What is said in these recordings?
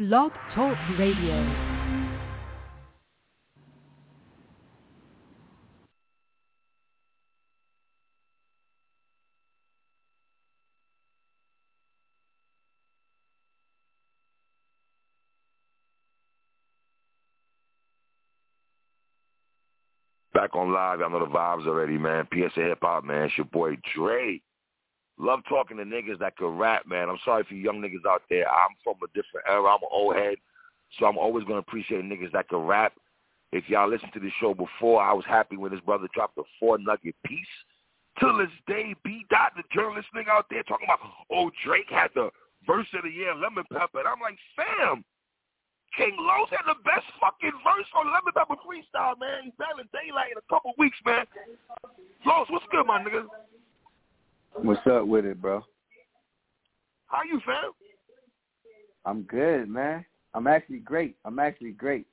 Blog Talk Radio. Back on live, y'all know the vibes already, man. PSA Hip Hop, man. It's your boy Dre. Love talking to niggas that can rap, man. I'm sorry for you young niggas out there. I'm from a different era. I'm an old head, so I'm always gonna appreciate niggas that can rap. If y'all listened to the show before, I was happy when his brother dropped a four nugget piece. Till this day, B Dot, the journalist nigga out there talking about, oh Drake had the verse of the year, Lemon Pepper. And I'm like, fam, King Los had the best fucking verse on Lemon Pepper freestyle, man. He's battling Daylyt in a couple weeks, man. Los, what's good, my nigga? What's up with it, bro? How you, feel? I'm good, man. I'm actually great. I'm actually great.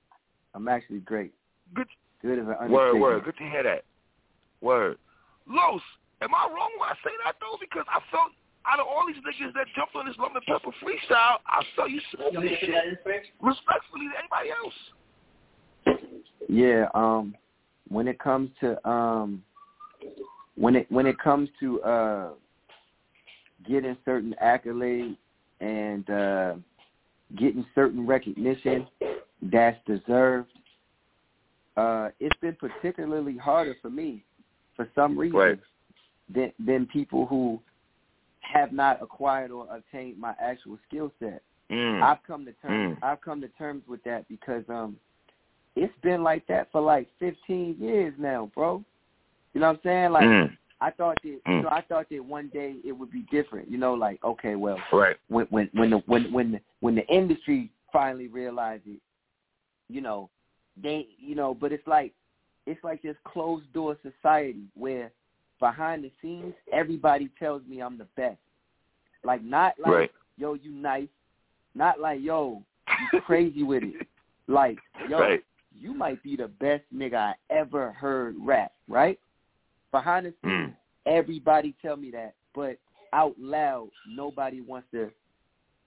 I'm actually great. Good. Good as an understatement. Word, word. Good to hear that. Word. Los, am I wrong when I say that though? Because I felt out of all these niggas that jumped on this lemon pepper freestyle, I felt you spoke this shit respectfully to anybody else. Yeah, um when it comes to um when it when it comes to uh getting certain accolades and uh getting certain recognition that's deserved, uh it's been particularly harder for me for some reason Right. than than people who have not acquired or obtained my actual skill set. Mm. I've come to terms Mm. I've come to terms with that because um it's been like that for like 15 years now, bro. You know what I'm saying? Like Mm. I thought that you Mm. know I thought that one day it would be different. You know, like okay, well, Right. when when when the when when the, when the industry finally realized it, you know, they you know, but it's like it's like this closed door society where behind the scenes everybody tells me I'm the best. Like not like Right. yo you nice, not like yo you crazy with it. Like yo Right. you might be the best nigga I ever heard rap, right? Behind the scenes, Mm. everybody tell me that, but out loud, nobody wants to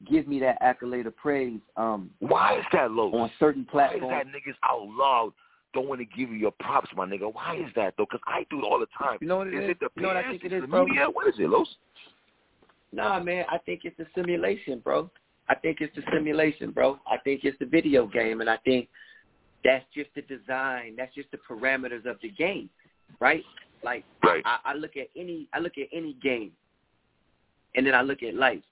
give me that accolade of praise um, Why is that, Los? on certain Why is platforms. that niggas out loud don't want to give you your props, my nigga? Why is that, though? Because I do it all the time. You know what it is is? it the You know what I peers? think it Is is, the bro? media? What is it, Los? Nah, man, I think it's a simulation, bro. I think it's the simulation, bro. I think it's the video game, and I think that's just the design. That's just the parameters of the game, right? Like Right. I, I look at any, I look at any game, and then I look at life.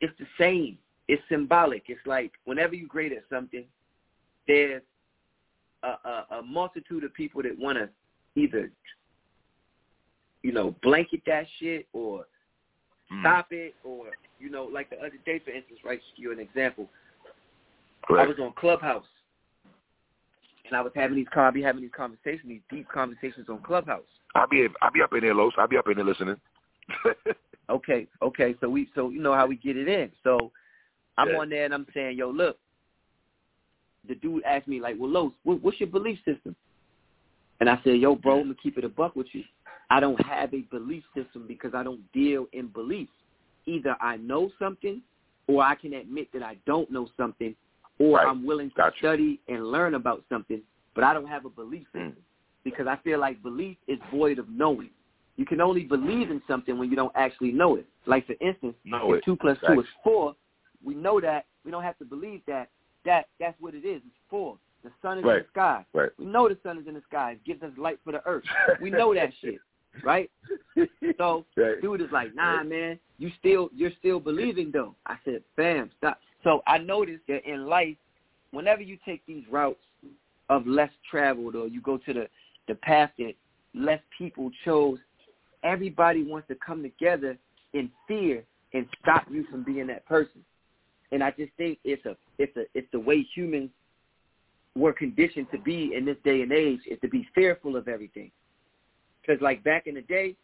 It's the same. It's symbolic. It's like whenever you're great at something, there's a, a, a multitude of people that want to either, you know, blanket that shit or Mm. stop it or you know like the other day for instance right give you an example i was on clubhouse and i was having these con- I be having these conversations these deep conversations on clubhouse. I'll be I'll be up in there, Los. I'll be up in there listening. okay okay. So we so you know how we get it in. So i'm Yeah. on there and i'm saying yo look the dude asked me like well Los, what, what's your belief system? And i said yo bro i'm gonna keep it a buck with you. I don't have a belief system because i don't deal in beliefs. Either i know something or i can admit that i don't know something or Right. i'm willing to Gotcha. study and learn about something but i don't have a belief in Mm. because i feel like belief is void of knowing you can only believe in something when you don't actually know it like for instance Know if it. two plus two is four, we know that. We don't have to believe that. That that's what it is. It's four. The sun is in the sky. Right. We know the sun is in the sky. It gives us light for the earth. We know that shit, right? So Right. dude is like, nah, man, you still you're still believing though. I said, fam, stop. So I noticed that in life, whenever you take these routes of less traveled or you go to the the path that less people chose, everybody wants to come together in fear and stop you from being that person. And I just think it's a it's a it's the way humans were conditioned to be in this day and age is to be fearful of everything. Because like back in the day,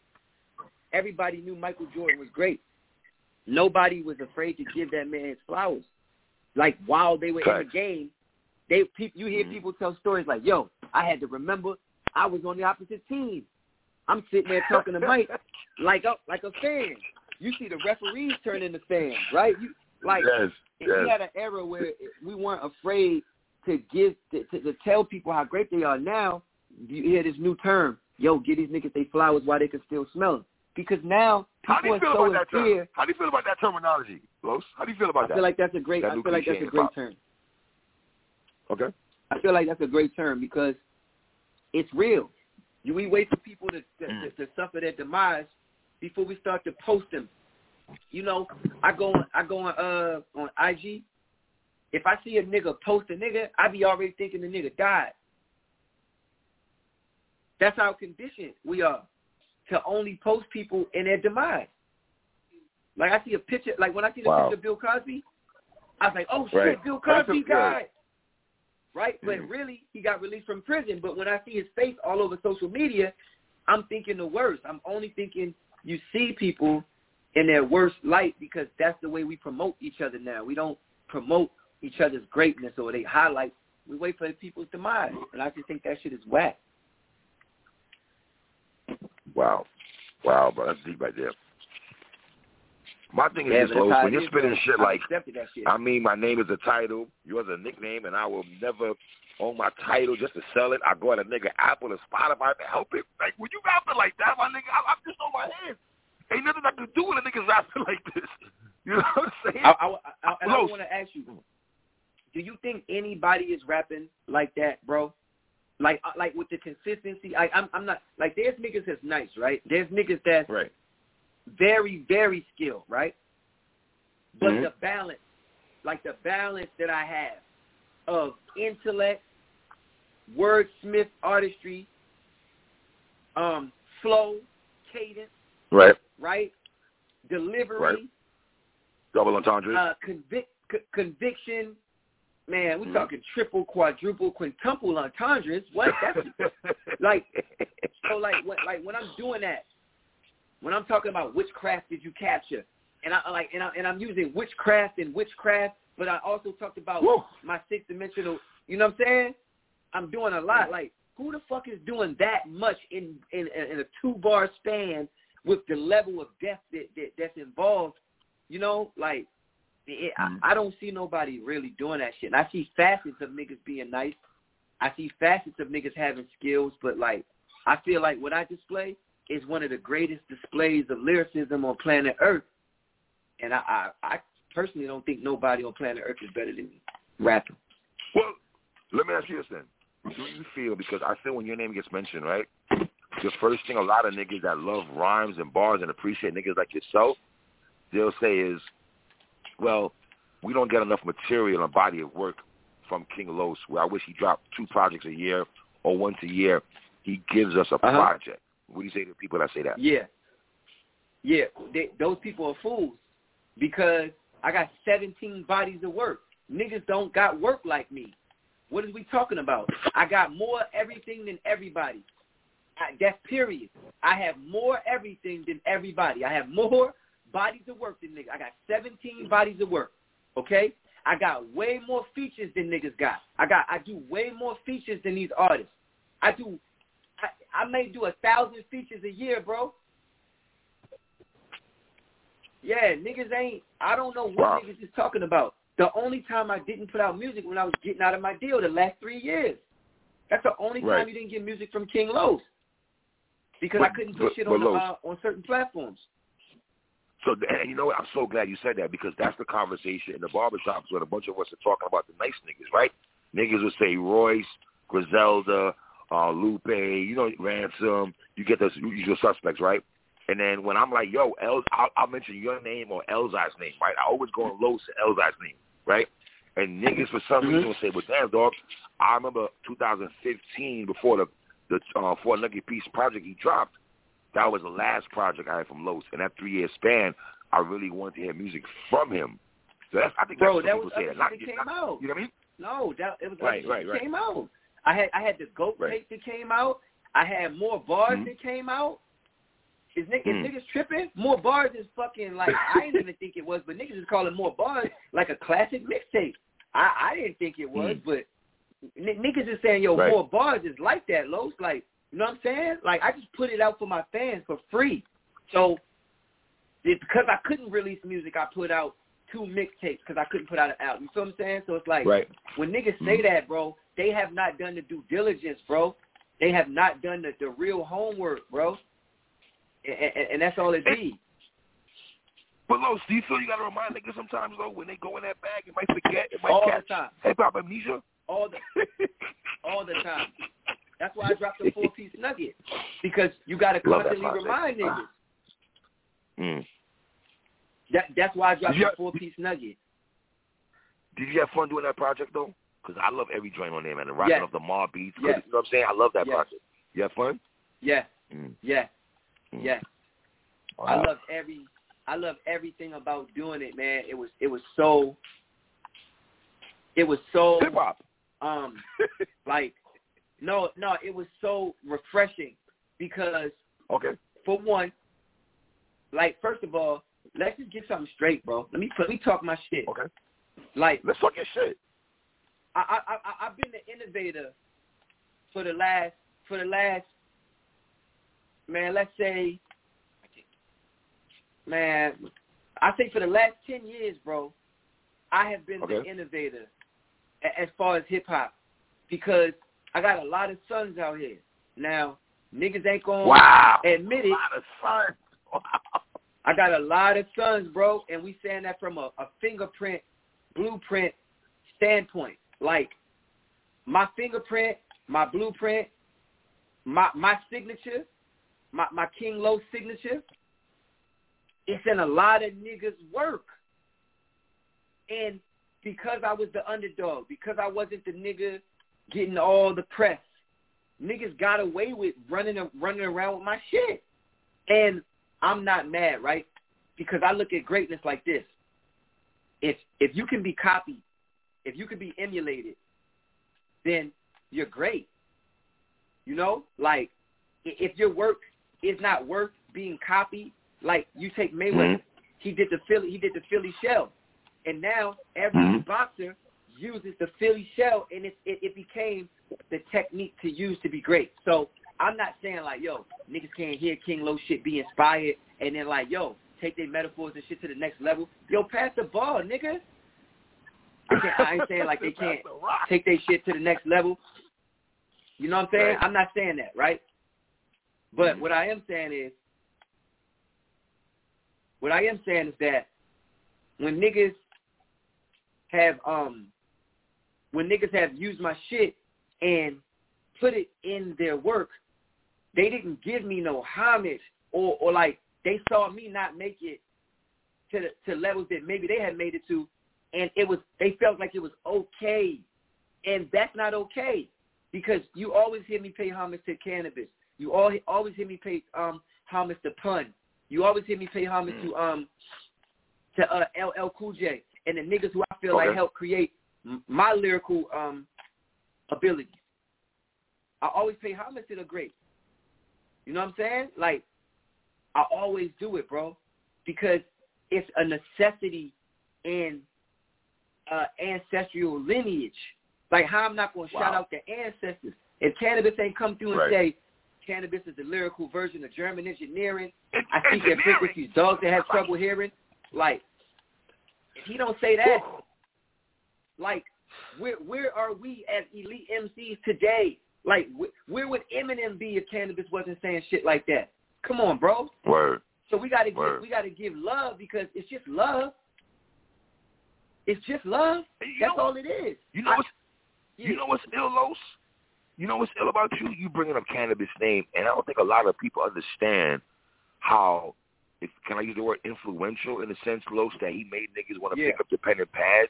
everybody knew Michael Jordan was great. Nobody was afraid to give that man his flowers. Like while they were in the game, they people you hear Mhm. people tell stories like, "Yo, I had to remember I was on the opposite team. I'm sitting there talking to Mike like a like a fan. You see the referees turn into fans, right? You Like yes, we had an era where we weren't afraid to give to, to, to tell people how great they are. Now you hear this new term, yo, give these niggas they flowers while they can still smell them. Because now How do people you feel are so about that term? How do you feel about that terminology, Los? How do you feel about I that? I feel like that's a great. That I feel like that's a great hip-hop. term. okay. I feel like that's a great term because it's real. You, we wait for people to to, Mm. to to suffer their demise before we start to post them. You know, I go on I go on uh on IG. If I see a nigga post a nigga, I be already thinking the nigga died. That's how conditioned we are to only post people in their demise. Like I see a picture, like when I see the Wow. picture of Bill Cosby, I was like, oh shit, Right. Bill Cosby died. Right? But Mhm. really, he got released from prison. But when I see his face all over social media, I'm thinking the worst. I'm only thinking you see people in their worst light because that's the way we promote each other now. We don't promote each other's greatness or they highlight. We wait for the people's demise. And I just think that shit is whack. Wow. Wow, bro. That's deep right there. My thing is Yeah, this, but that's Los, how when you're is, spitting shit like, shit. I mean, my name is a title, yours a nickname, and I will never own my title just to sell it. I go at a nigga Apple or Spotify to help it. Like, when you rapping like that, my nigga, I, I'm just on my hands. Ain't nothing I can do when a nigga's rapping like this. You know what I'm saying? I, I, I, and I want to ask you, do you think anybody is rapping like that, bro? Like, uh, like with the consistency. I, I'm, I'm not like. There's niggas that's nice, right? There's niggas that's right. very, very skilled, right? But Mhm. the balance, like the balance that I have of intellect, wordsmith artistry, um, flow, cadence, Right. right? Delivery, Right. Double entendre, uh, convic- c- conviction. Man, we Mhm. talking triple, quadruple, quintuple entendres. What? That's like so. Like when, like when I'm doing that, when I'm talking about witchcraft did you capture, and I like and I and I'm using witchcraft and witchcraft, but I also talked about my six dimensional. You know what I'm saying? I'm doing a lot. Like who the fuck is doing that much in in, in a two bar span with the level of depth that, that that's involved? You know, like it, Mhm. I, I don't see nobody really doing that shit. And I see facets of niggas being nice. I see facets of niggas having skills, but like I feel like what I display is one of the greatest displays of lyricism on planet Earth. And I, I, I personally don't think nobody on planet Earth is better than me rapping. Well, let me ask you this then. Do you feel, because I feel when your name gets mentioned, right, the first thing a lot of niggas that love rhymes and bars and appreciate niggas like yourself, they'll say is, well, we don't get enough material and body of work from King Los, where I wish he dropped two projects a year or once a year. He gives us a Uh-huh. project. What do you say to people that say that? Yeah. Yeah, they, those people are fools because I got 17 bodies of work. Niggas don't got work like me. What is we talking about? I got more everything than everybody. I, that's period. I have more everything than everybody. I have more bodies of work than niggas. I got 17 bodies of work. Okay? I got way more features than niggas got. I got I do way more features than these artists. I do I, I may do a thousand features a year, bro. Yeah, niggas ain't. I don't know what Wow. niggas is talking about. The only time I didn't put out music when I was getting out of my deal the last three years. That's the only time you didn't get music from King Los because I couldn't put but- shit on the, uh, on certain platforms. So, and you know what? I'm so glad you said that because that's the conversation in the barbershops when a bunch of us are talking about the nice niggas, right? Niggas would say Royce, Griselda, uh, Lupe, you know, Ransom. You get those usual suspects, right? And then when I'm like, yo, El, I'll, I'll mention your name or Elzhi's name, right? I always go on low to Elzhi's name, right? And niggas for some reason will say, well, damn, dog, I remember 2015 before the the uh, Four Nugget Piece project he dropped. That was the last project I had from Los. In that three year span, I really wanted to hear music from him. So that's, I think Bro, that's that what was people say. other Not, that not- came out. You know what I mean? No, that it was Right, other right, right. came out. I had I had the goat Right. tape that came out. I had more bars Mhm. that came out. Is, niggas, Mm. niggas tripping? More bars is fucking like I didn't even think it was, but niggas is calling more bars like a classic mixtape. I I didn't think it was, Mm. but n- niggas is saying yo Right. more bars is like that, Los. Like you know what I'm saying? Like I just put it out for my fans for free. So it, because I couldn't release music, I put out two mixtapes because I couldn't put out an album. You feel what I'm saying? So it's like Right. when niggas say mm-hmm. that, bro, they have not done the due diligence, bro. They have not done the, the real homework, bro. And, and, and that's all it be. But Los, do you feel you gotta remind niggas sometimes though when they go in that bag, it might forget, it might All the time. hip hop amnesia. All the all the time. That's why I dropped the four piece nugget. Because you gotta constantly remind niggas. Mm. That that's why I dropped the four piece nugget. Did you have fun doing that project though? Because I love every joint on there, man. The rocking Yes. off the mob beats. Yes. You know what I'm saying? I love that Yes. project. You have fun? Yeah, Mm. yeah, Mm. yeah. I love every I love everything about doing it, man. It was it was so it was so hip hop. um like no no it was so refreshing because okay. for one like first of all let's just get something straight bro let me let me talk my shit Okay. like Let's talk your shit. I I I I've been the innovator for the last for the last man let's say man I think for the last ten years bro I have been the innovator as far as hip hop because I got a lot of sons out here now niggas ain't gonna Wow. admit it A lot of fun. Wow. I got a lot of sons, bro, and we saying that from a, a fingerprint, blueprint standpoint. Like my fingerprint, my blueprint, my my signature, my my King Los signature. It's in a lot of niggas' work, and because I was the underdog, because I wasn't the nigga getting all the press, niggas got away with running running around with my shit, and I'm not mad, right? Because I look at greatness like this. If if you can be copied, if you can be emulated, then you're great. You know, like if your work is not worth being copied, like you take Mayweather, Mhm. he did the Philly, he did the Philly shell, and now every Mhm. boxer uses the Philly shell, and it, it it became the technique to use to be great. So I'm not saying like, yo, niggas can't hear King Los shit, be inspired, and then like, yo, take their metaphors and shit to the next level. Yo, pass the ball, nigga. I, I ain't saying like they can't take their shit to the next level. You know what I'm saying? Right. I'm not saying that, right? But Mhm. what I am saying is, what I am saying is that when niggas have um, when niggas have used my shit and put it in their work, they didn't give me no homage or or like they saw me not make it to the, to levels that maybe they had made it to, and it was they felt like it was okay, and that's not okay because you always hear me pay homage to Canibus. You all always hear me pay um homage to pun. You always hear me pay homage to um to uh, LL Cool J and the niggas who I feel like helped create my lyrical um abilities. I always pay homage to the great. You know what I'm saying? Like I always do it, bro, because it's a necessity in uh, ancestral lineage. Like how I'm not going to shout out the ancestors. If Canibus ain't come through and Right. say Canibus is the lyrical version of German engineering, I speak at frequencies dogs that have trouble hearing. Like if he don't say that, like where where are we as elite MCs today? Like wh- where would Eminem be if Canibus wasn't saying shit like that? Come on, bro. Word. So we gotta give we gotta give love because it's just love. It's just love. You That's all it is. You know I- what's you know what's ill, Los? You know what's ill about you? You bringing up Canibus name, and I don't think a lot of people understand how. If, can I use the word influential in a sense, Los, that he made niggas want to Yeah. pick up the pen and pad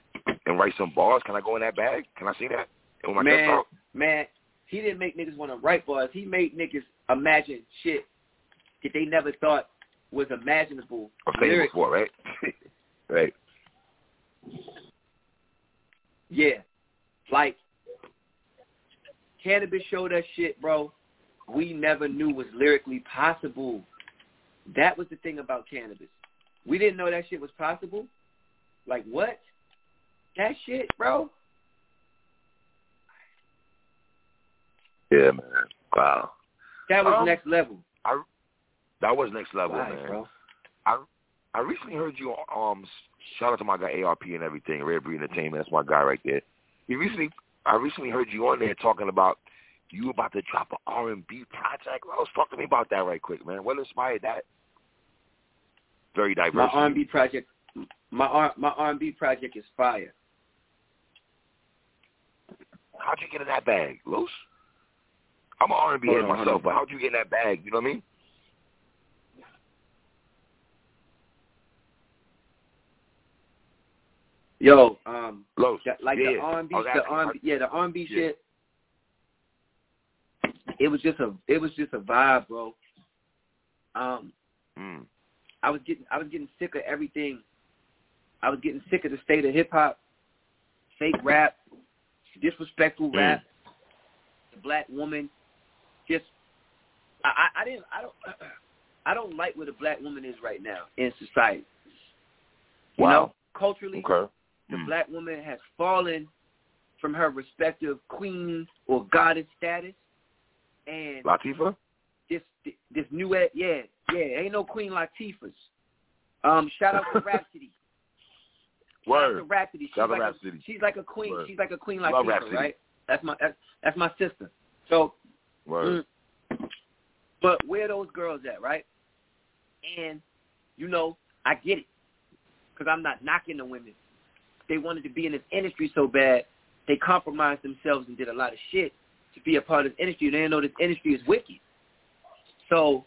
and write some bars? Can I go in that bag? Can I see that? And my man, man, he didn't make niggas want to write bars. He made niggas imagine shit that they never thought was imaginable. I've before, right? right. Yeah. Like Canibus showed us shit, bro. We never knew was lyrically possible. That was the thing about Canibus. We didn't know that shit was possible. Like what? That shit, bro. Yeah, man. Wow. That was Um, next level. That was next level, Right, man. bro. I recently heard you. Um, shout out to my guy ARP and everything. Red Breed Entertainment. That's my guy right there. He recently, I recently heard you on there talking about you about to drop an R and B project. Well, talk to me about that right quick, man. What inspired that? Very diverse. My R and B project, my R my R and B project is fire. How'd you get in that bag, Los? I'm an R and B head myself, but how'd you get in that bag? You know what I mean? Yo, um, Los, like yeah. the R and B, I was the R and B, yeah, the R and B Yeah. shit. It was just a, it was just a vibe, bro. Um, Mm. I was getting, I was getting sick of everything. I was getting sick of the state of hip hop, fake rap, disrespectful Mm. rap, the black woman. Just, I, I, I didn't, I don't, I don't like where the black woman is right now in society. You Wow. know, culturally, Okay. the Mm. black woman has fallen from her respective queen or goddess status, and Latifah. this this new yeah, yeah, ain't no Queen Latifahs. Um, shout out to Rapsody. Shout out to Word. Rapsody. She's Shout like Rapsody. A, she's like a queen. Word. She's like a Queen Love Latifah, right? That's my that's, that's my sister. So, Word. mm, but where those girls at, right? And you know, I get it because I'm not knocking the women. They wanted to be in this industry so bad, they compromised themselves and did a lot of shit to be a part of this industry. They didn't know this industry is wicked. So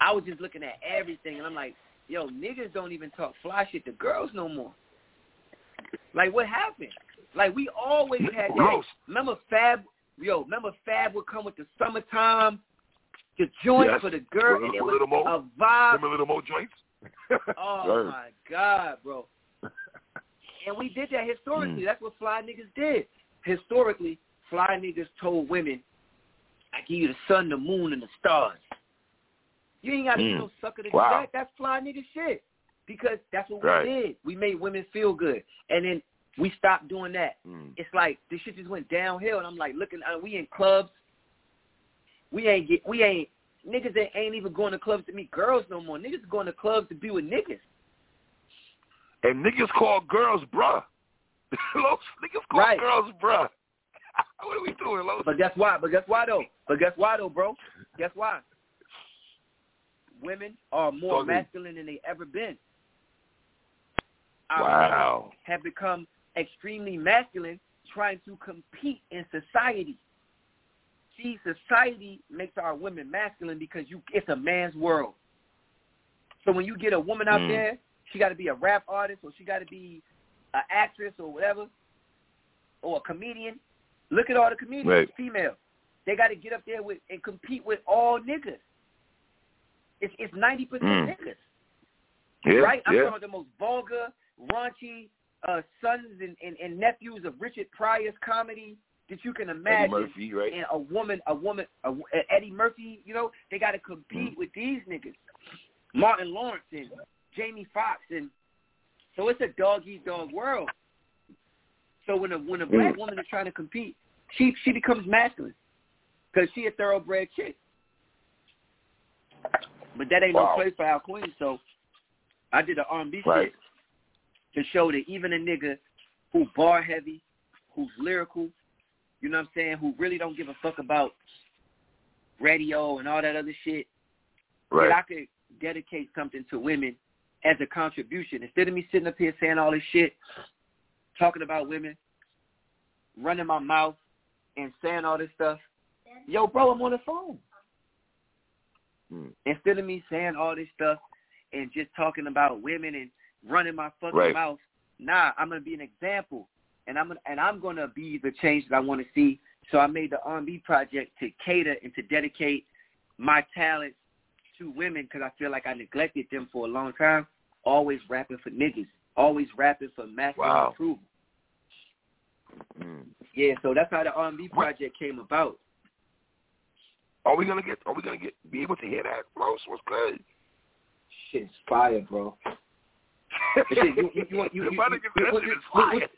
I was just looking at everything, and I'm like, yo, niggas don't even talk fly shit to girls no more. Like, what happened? Like, we always had that. Gross. Remember Fab? Yo, remember Fab would come with the summertime, the joint Yes. for the girl, With and a it was little more. a vibe. Remember Lil' Mo joints? Oh my God, bro. And we did that historically. Mm. That's what fly niggas did. Historically, fly niggas told women, I give you the sun, the moon, and the stars. You ain't got to be Mm. no sucker to Wow. do that. That's fly nigga shit. Because that's what Right. we did. We made women feel good. And then we stopped doing that. Mm. It's like this shit just went downhill and I'm like looking uh, we in clubs. We ain't get we ain't niggas that ain't even going to clubs to meet girls no more. Niggas going to clubs to be with niggas. And niggas call girls bruh. Niggas call Right. girls bruh. what are we doing, Los? But guess why? But guess why though? But guess why though, bro? Guess why? Women are more Talk to me. masculine than they ever been. Wow. have become extremely masculine, trying to compete in society. See, society makes our women masculine because you it's a man's world. So when you get a woman out Mm. there, she got to be a rap artist or she got to be an actress or whatever, or a comedian. Look at all the comedians, Right. female. They got to get up there with and compete with all niggas. It's it's ninety percent Mm. niggas, Yeah, right? I'm yeah. talking about the most vulgar, raunchy uh, sons and, and, and nephews of Richard Pryor's comedy that you can Eddie imagine Murphy, right? and a woman, a woman, a, Eddie Murphy, you know, they got to compete with these niggas. Martin Lawrence and Jamie Foxx, and so it's a dog eat dog world. So when a when a black Mm. woman is trying to compete, she she becomes masculine because she a thoroughbred chick. But that ain't Wow. no place for our queen. So I did the R&B Right. shit to show that even a nigga who bar heavy, who's lyrical, you know what I'm saying, who really don't give a fuck about radio and all that other shit, Right. that I could dedicate something to women as a contribution. Instead of me sitting up here saying all this shit, talking about women, running my mouth and saying all this stuff, yo, bro, I'm on the phone. Mm. Instead of me saying all this stuff and just talking about women and running my fucking Right. mouth, nah, I'm gonna be an example, and I'm gonna, and I'm gonna be the change that I want to see. So I made the R&B project to cater and to dedicate my talents to women because I feel like I neglected them for a long time. Always rapping for niggas, always rapping for masculine Wow. approval. Mm. Yeah, so that's how the R&B project came about. Are we gonna get? Are we gonna get? Be able to hear that, Los? What's good? Shit's fire, bro. Shit, you- you- you you- you- you- you- you- shit is you- fire.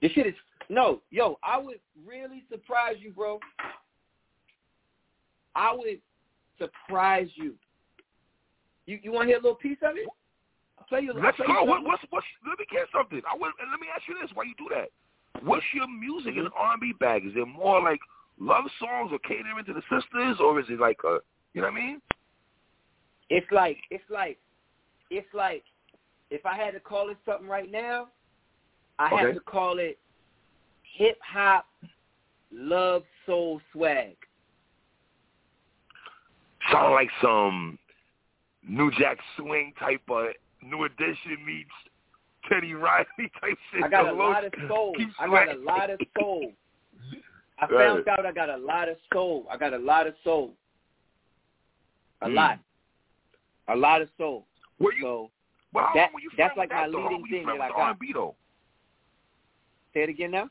This shit is no, yo. I would really surprise you, bro. I would surprise you You you want to hear a little piece of it? I'll play you. Let's I'll play go. You What, what's what's? Let me get something. I will, and let me ask you this: Why you do that? What's your music and mm-hmm. R&B bag? Is it more like love songs or catering to the sisters, or is it like a, you know what I mean? It's like it's like it's like if I had to call it something right now, I Okay. have to call it hip hop love soul swag. Sound like some New Jack Swing type of New Edition meets Teddy Riley type shit. I got a lot of soul. I got a lot of soul. I Right. found out I got a lot of soul. I got a lot of soul. A Mm. lot. A lot of soul. Were you? So how that- long were you that's like with my though? Leading long were you thing that I got. R&B though? say it again now.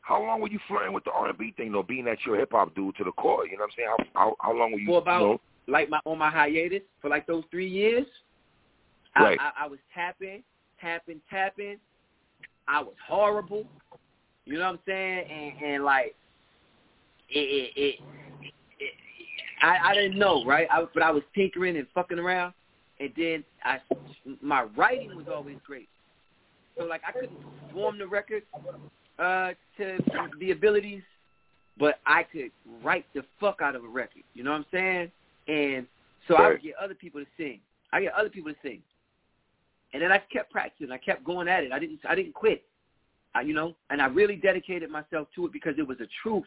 How long were you flirting with the R&B thing though? Being that you're a hip hop dude to the core, you know what I'm saying? How how, how long were you? For about you know, like my on my hiatus for like those three years. Right. I, I, I was tapping, tapping, tapping. I was horrible. You know what I'm saying? And, and like, it, it, it, it I, I didn't know, right? I, but I was tinkering and fucking around, and then I, my writing was always great. So like, I couldn't perform the record uh, to the abilities, but I could write the fuck out of a record. You know what I'm saying? And so I would get other people to sing. I get other people to sing, and then I kept practicing. I kept going at it. I didn't. I didn't quit. I, you know, and I really dedicated myself to it because it was a truth.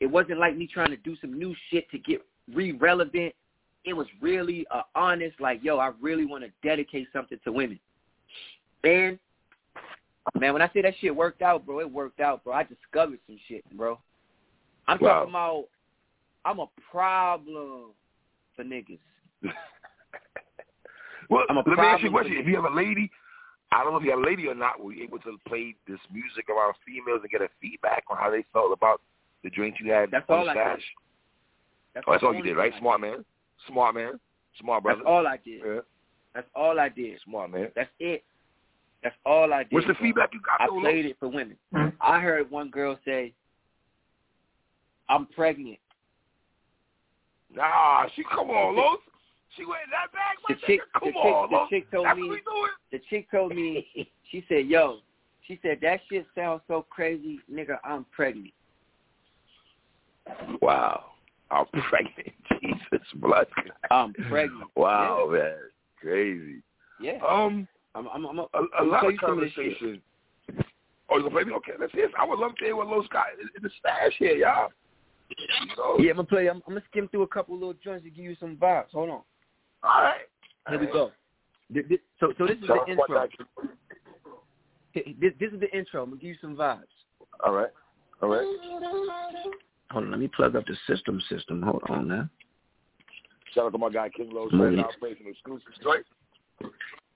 It wasn't like me trying to do some new shit to get re-relevant. It was really a honest, like, yo, I really want to dedicate something to women. And man, when I say that shit worked out, bro, it worked out, bro. I discovered some shit, bro. I'm Wow. talking about. I'm a problem for niggas. well, I'm a let me ask you a question. If you have a lady, I don't know if you have a lady or not, were you able to play this music around females and get a feedback on how they felt about the drink you had That's all I did. That's Oh, that's all you did, right? Smart man. Smart man. Smart brother. That's all I did. Yeah. That's all I did. Smart man. That's it. That's all I did. What's the feedback you got? I though, played it for women. Hmm. I heard one girl say, "I'm pregnant." Nah, she come on, Los. She went that bag, my The chick. Come the chick, on, the chick told That's me. what we doing. The chick told me. She said, "Yo," she said, "That shit sounds so crazy, nigga. I'm pregnant." Wow. I'm pregnant. Jesus, blood. I'm pregnant. Wow, man. Crazy. Yeah. Um, I'm. I'm. I'm, a, a I'm lot of you some of this shit. conversation. Oh, you gonna play me? Okay, let's hear. it. I would love to hear what Los got in in the stash here, y'all. You know? Yeah, I'm gonna play. I'm, I'm gonna skim through a couple little joints to give you some vibes. Hold on. All right. Here we go. Th- th- So, so this is Shout the out to my intro. This, this is the intro. I'm gonna give you some vibes. All right. All right. Hold on. Let me plug up the system. System. Hold on now. Shout out to my guy King Los Mm. right now playing some exclusive straight.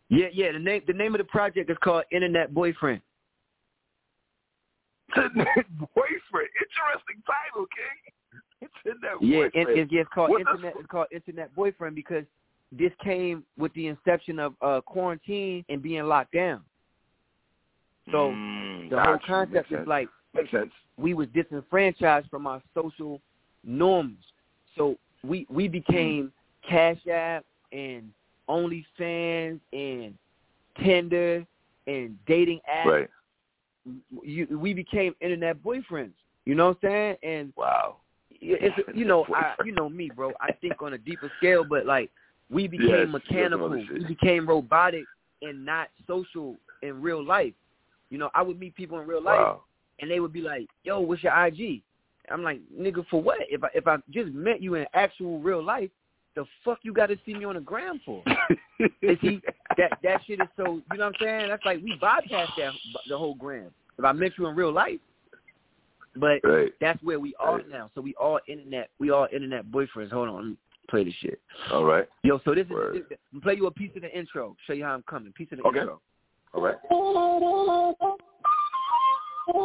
Yeah, yeah. The name the name of the project is called Internet Boyfriend. Internet Boyfriend. Interesting title, King. Internet Yeah, boyfriend. it, it, yeah, it's called What's the- Internet. It's called Internet Boyfriend because this came with the inception of uh quarantine and being locked down. So Mm, the whole concept is like makes sense. we was disenfranchised from our social norms. So we we became Cash App and OnlyFans and Tinder and dating apps. Right. You, we became internet boyfriends. You know what I'm saying? And Wow. it's you know I you know me, bro. I think on a deeper scale, but like we became yes, mechanical. We became robotic and not social in real life. You know, I would meet people in real life Wow. And they would be like, "Yo, what's your IG?" I'm like, "Nigga, for what? If I if I just met you in actual real life, the fuck you got to see me on the gram for?" And see, that that shit is so. You know what I'm saying? That's like we bypass that the whole gram. If I met you in real life, but right. that's where we are Right. now. So we all internet. We all internet boyfriends. Hold on, play this shit. All right. Yo, so this is. This, I'm play you a piece of the intro. Show you how I'm coming. Piece of the Okay. intro. All right. Dedicate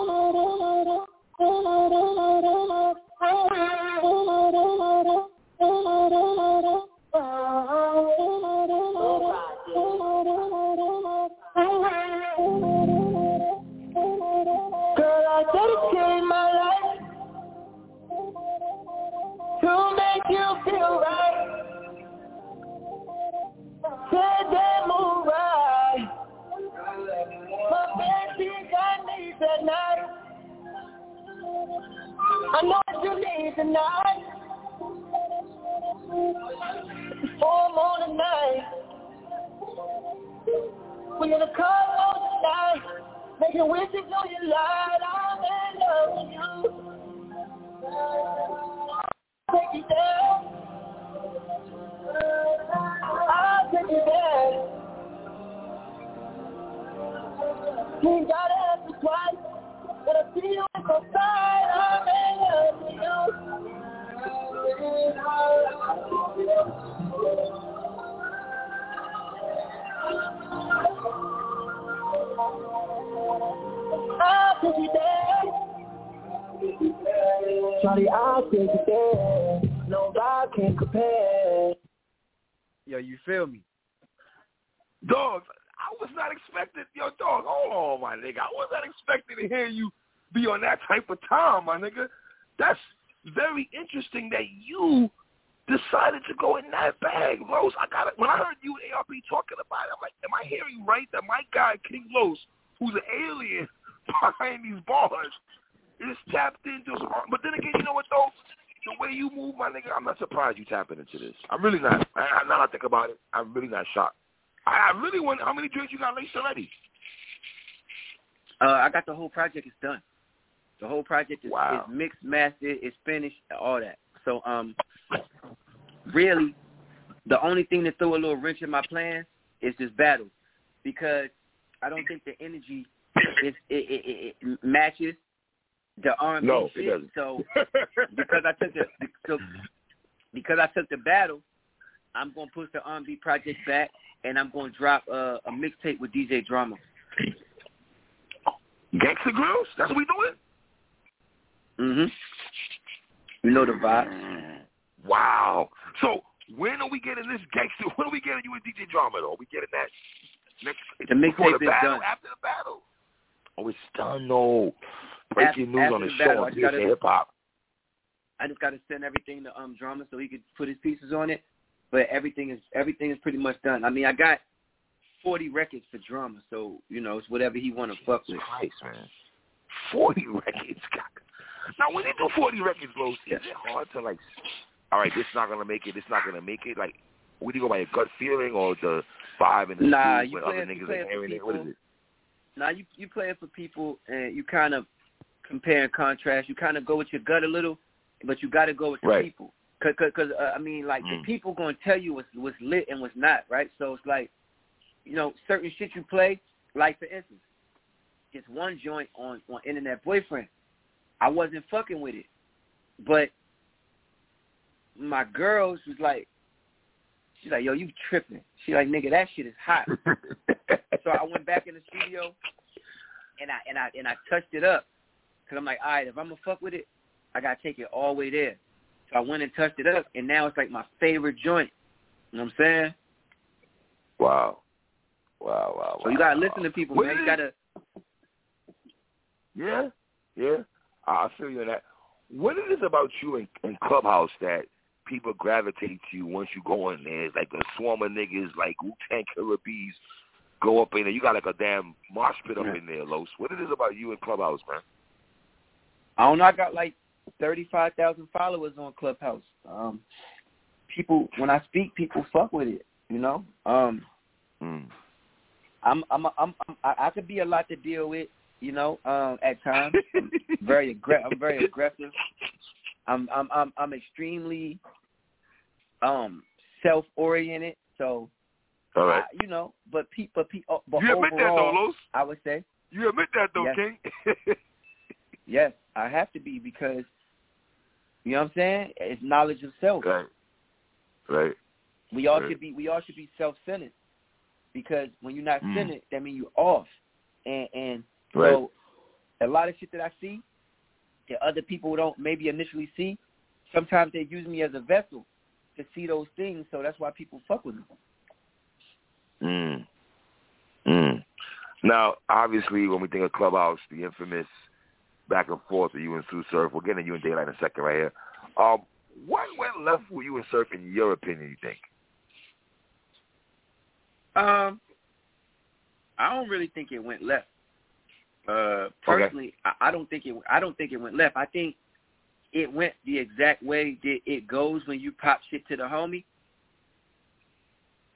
my life to make you feel right. I know what you need tonight. Before morning night. When you're the call on tonight. Making wishes on your light. I'm in love with you. Take you there. I'll take you there. You ain't gotta ask me twice, but I see you on. I'm in love with you. I'll take you there. Charlie, I'll take you there. Nobody can compare. Yo, you feel me? Dog, I was not expecting, yo, dog, hold on, my nigga. I was not expecting to hear you be on that type of time, my nigga. That's very interesting that you decided to go in that bag, Los. I got it. When I heard you and ARP talking about it, I'm like, am I hearing right that my guy, King Los, who's an alien behind these bars, is tapped into some, but then again, you know what, though? The way you move, my nigga, I'm not surprised you tapping into this. I'm really not. I, now I think about it, I'm really not shocked. I, I really wonder how many drinks you got laced already. Uh, I got the whole project It's done. The whole project is, Wow. is mixed, mastered, it's finished, all that. So um, really, the only thing that threw a little wrench in my plans is this battle, because I don't think the energy is it, it, it, it matches the R&B No, it shit. doesn't. So because I took the so because I took the battle, I'm gonna push the R&B project back, and I'm gonna drop uh, a mixtape with DJ Drama. Gangsta Grillz? That's what we doing? Mhm. You know the vibes. Wow. So when are we getting this gangster? When are we getting you and DJ Drama though? Are we getting that next The before the battle, done. after the battle? Oh, it's done though. Breaking news after on the, the show battle, on I gotta- Hip Hop. I just got to send everything to um Drama so he could put his pieces on it. But everything is everything is pretty much done. I mean, I got 40 records for Drama, so you know it's whatever he want to fuck with. Christ, man. Forty records. God. Now when you do forty records, bro, is it hard to like all right, this is not gonna make it, this not gonna make it? Like would you go by your gut feeling or the vibe in the Nah, you when other niggas hearing it? What is it? Now you you play it for people and you kind of compare and contrast. You kind of go with your gut a little, but you got to go with the Right. people. Cause, cause, 'cause, uh, I mean, like Mm. the people gonna tell you what's what's lit and what's not, right? So it's like, you know, certain shit you play. Like for instance, just one joint on on Internet Boyfriend. I wasn't fucking with it, but my girls was like, she's like, yo, you tripping? She like, nigga, that shit is hot. so I went back in the studio and I and I and I touched it up because I'm like, all right, if I'm gonna fuck with it, I gotta take it all the way there. So I went and touched it up, and now it's like my favorite joint. You know what I'm saying? Wow. Wow, wow, wow. So you gotta listen to people, man. You gotta. Yeah, yeah. I feel you on that. What it is about you in, in Clubhouse that people gravitate to you once you go in there? It's like a swarm of niggas, like Wu Tang Killer Bees, go up in there. You got like a damn mosh pit up Yeah. in there, Los. What it is about you in Clubhouse, man? I don't know. I got like thirty-five thousand followers on Clubhouse. Um, people, when I speak, people fuck with it. You know. Um, Mm. I'm, I'm, I'm, I'm I, I could be a lot to deal with. You know, um, at times. I'm very aggra- I'm very aggressive. I'm I'm I'm I'm extremely um self oriented. So All right. I- you know, but pe- but pe- uh, but you admit that though, overall, Los. I would say You admit that though, Yes. King. yes, I have to be because you know what I'm saying. It's knowledge of self. right. Right. We all Right. should be we all should be self centered because when you're not Mm. centered, that means you're off. And and Right. so a lot of shit that I see that other people don't maybe initially see, sometimes they use me as a vessel to see those things. So that's why people fuck with me. Mm. Mm. Now, obviously, when we think of Clubhouse, the infamous back and forth with you and Sue Surf, we're getting to you in Daylyt in a second right here. Um, what went left with you and Surf, in your opinion? You think? Um, I don't really think it went left. Uh, personally, I, I don't think it. I don't think it went left. I think it went the exact way that it goes when you pop shit to the homie.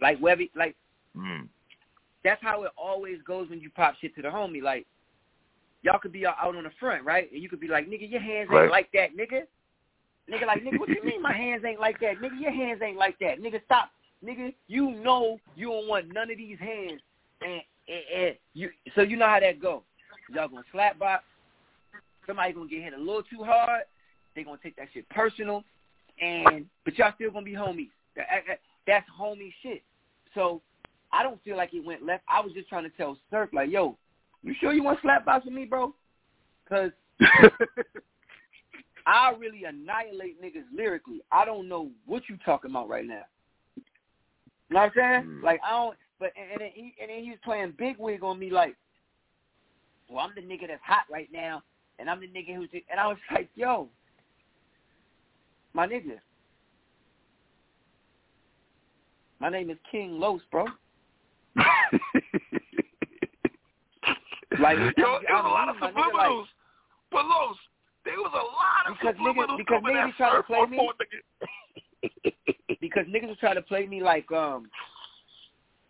Like Webby, like Mm. that's how it always goes when you pop shit to the homie. Like y'all could be out out on the front, right? And you could be like, nigga, your hands ain't Right. like that, nigga. Nigga, like, nigga, what you mean my hands ain't like that? Nigga, your hands ain't like that. Nigga, stop. Nigga, you know you don't want none of these hands. And, and, and you, so you know how that go. Y'all gonna slap box. Somebody gonna get hit a little too hard. They gonna take that shit personal. And but y'all still gonna be homies. That, that, that's homie shit. So I don't feel like it went left. I was just trying to tell Surf like, yo, you sure you want slap box with me, bro? Cause I really annihilate niggas lyrically. I don't know what you talking about right now. You know what I'm saying? Mm. Like I don't. But and, and then he and then he was playing big wig on me like, well, I'm the nigga that's hot right now, and I'm the nigga who's. And I was like, yo, my nigga, my name is King Los, bro. Like, Yo, there was a lot of nigga, like- but Los, there was a lot of Because niggas- because niggas try to play me. Because niggas was trying to play me like, um,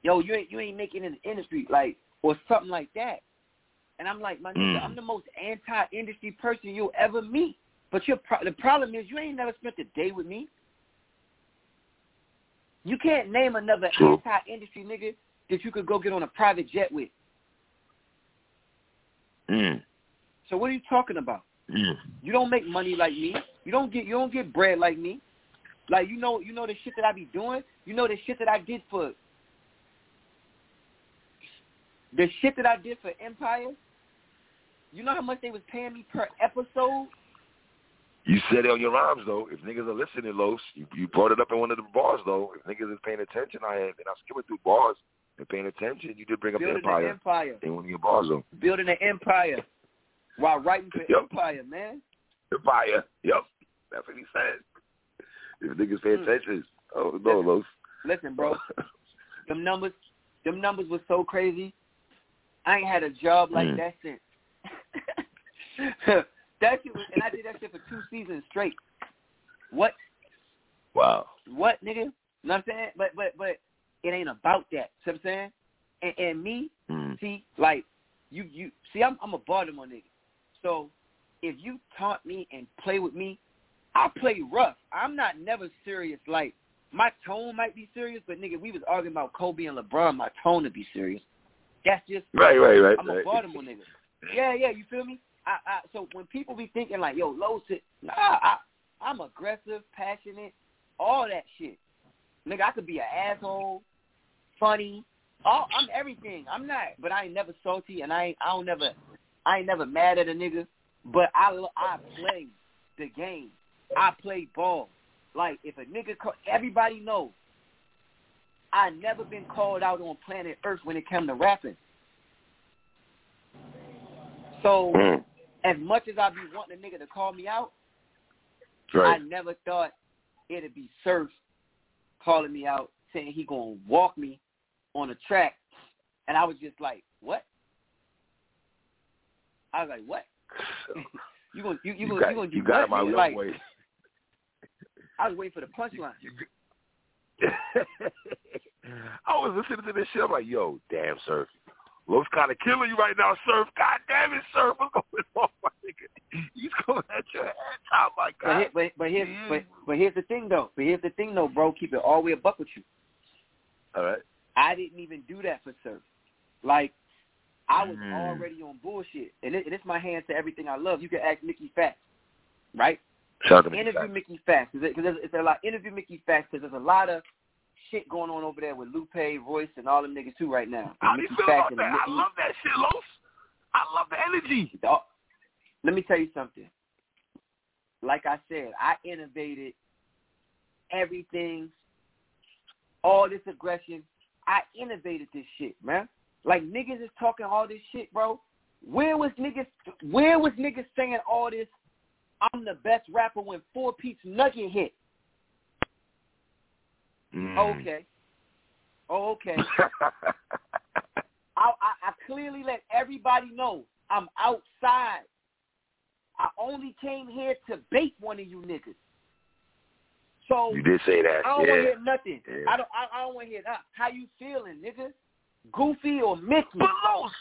yo, you ain't you ain't making it in the industry, like, or something like that. And I'm like, my nigga, Mm. I'm the most anti-industry person you'll ever meet. But your pro- the problem is you ain't never spent a day with me. You can't name another True. anti-industry nigga that you could go get on a private jet with. Mm. So what are you talking about? Mm. You don't make money like me. You don't get you don't get bread like me. Like you know you know the shit that I be doing. You know the shit that I did for the shit that I did for Empire. You know how much they was paying me per episode? You said it on your rhymes though. If niggas are listening, Los, you, you brought it up in one of the bars though. If niggas is paying attention, I had, and I skimming through bars and paying attention. You did bring up Building Empire an empire. in one of your bars though. Building an empire. While writing for Yep. Empire, man. Empire. Yep. That's what he said. If niggas pay Mm. attention, oh no, Los. Listen, bro. them numbers them numbers was so crazy. I ain't had a job like Mm. that since. that shit was, and I did that shit for two seasons straight. What? wow. What, nigga? You know what I'm saying? But but but it ain't about that. See what I'm saying? And, and me, Mm. see, like you you see, I'm I'm a Baltimore nigga. So if you taunt me and play with me, I play rough. I'm not never serious. Like my tone might be serious, but nigga, we was arguing about Kobe and LeBron. My tone would be serious. That's just Right, right, right. I'm a right. Baltimore nigga. Yeah, yeah, you feel me? I, I so when people be thinking like, yo, low sit, nah, I, I'm aggressive, passionate, all that shit. Nigga, I could be an asshole, funny, all I'm everything. I'm not, but I ain't never salty, and I ain't, I don't never, I ain't never mad at a nigga. But I, I play the game. I play ball. Like if a nigga, call, everybody knows. I never been called out on planet Earth when it came to rapping. So Mm. as much as I be wanting a nigga to call me out, Right. I never thought it'd be Surf calling me out saying he gonna walk me on a track, and I was just like, what? I was like, what? You gonna you, you, You gonna got, you gonna do you got what? my young like, way. I was waiting for the punchline. I was listening to this shit. I'm like, yo, damn, Surf. Los kind of killing you right now, Surf. God damn it, Surf. What's going on, my nigga? He's going at your head top, my But, God. here, but but here's Yeah. but, but here's the thing though. But here's the thing though, bro. Keep it all the way a buck with you. All right. I didn't even do that for Surf. Like I was Mm. already on bullshit, and, it, and it's my hands to everything I love. You can ask Mickey Factz, right? Shout out to Mickey interview. Mickey Factz because there's, it's a lot. Interview Mickey Factz because there's a lot of shit going on over there with Lupe, Royce, and all them niggas too right now. How do you feel about that? I love that shit, Los. I love the energy. Let me tell you something. Like I said, I innovated everything, all this aggression. I innovated this shit, man. Like niggas is talking all this shit, bro. Where was niggas? Where was niggas saying all this? I'm the best rapper when Four Piece Nugget hit. Mm. Okay. Oh, okay. I, I, I clearly let everybody know I'm outside. I only came here to bait one of you niggas. So You did say that. I don't yeah. want to hear nothing. Yeah. I don't. I, I don't want to hear that. How you feeling, nigga? Goofy or Mickey? But Los,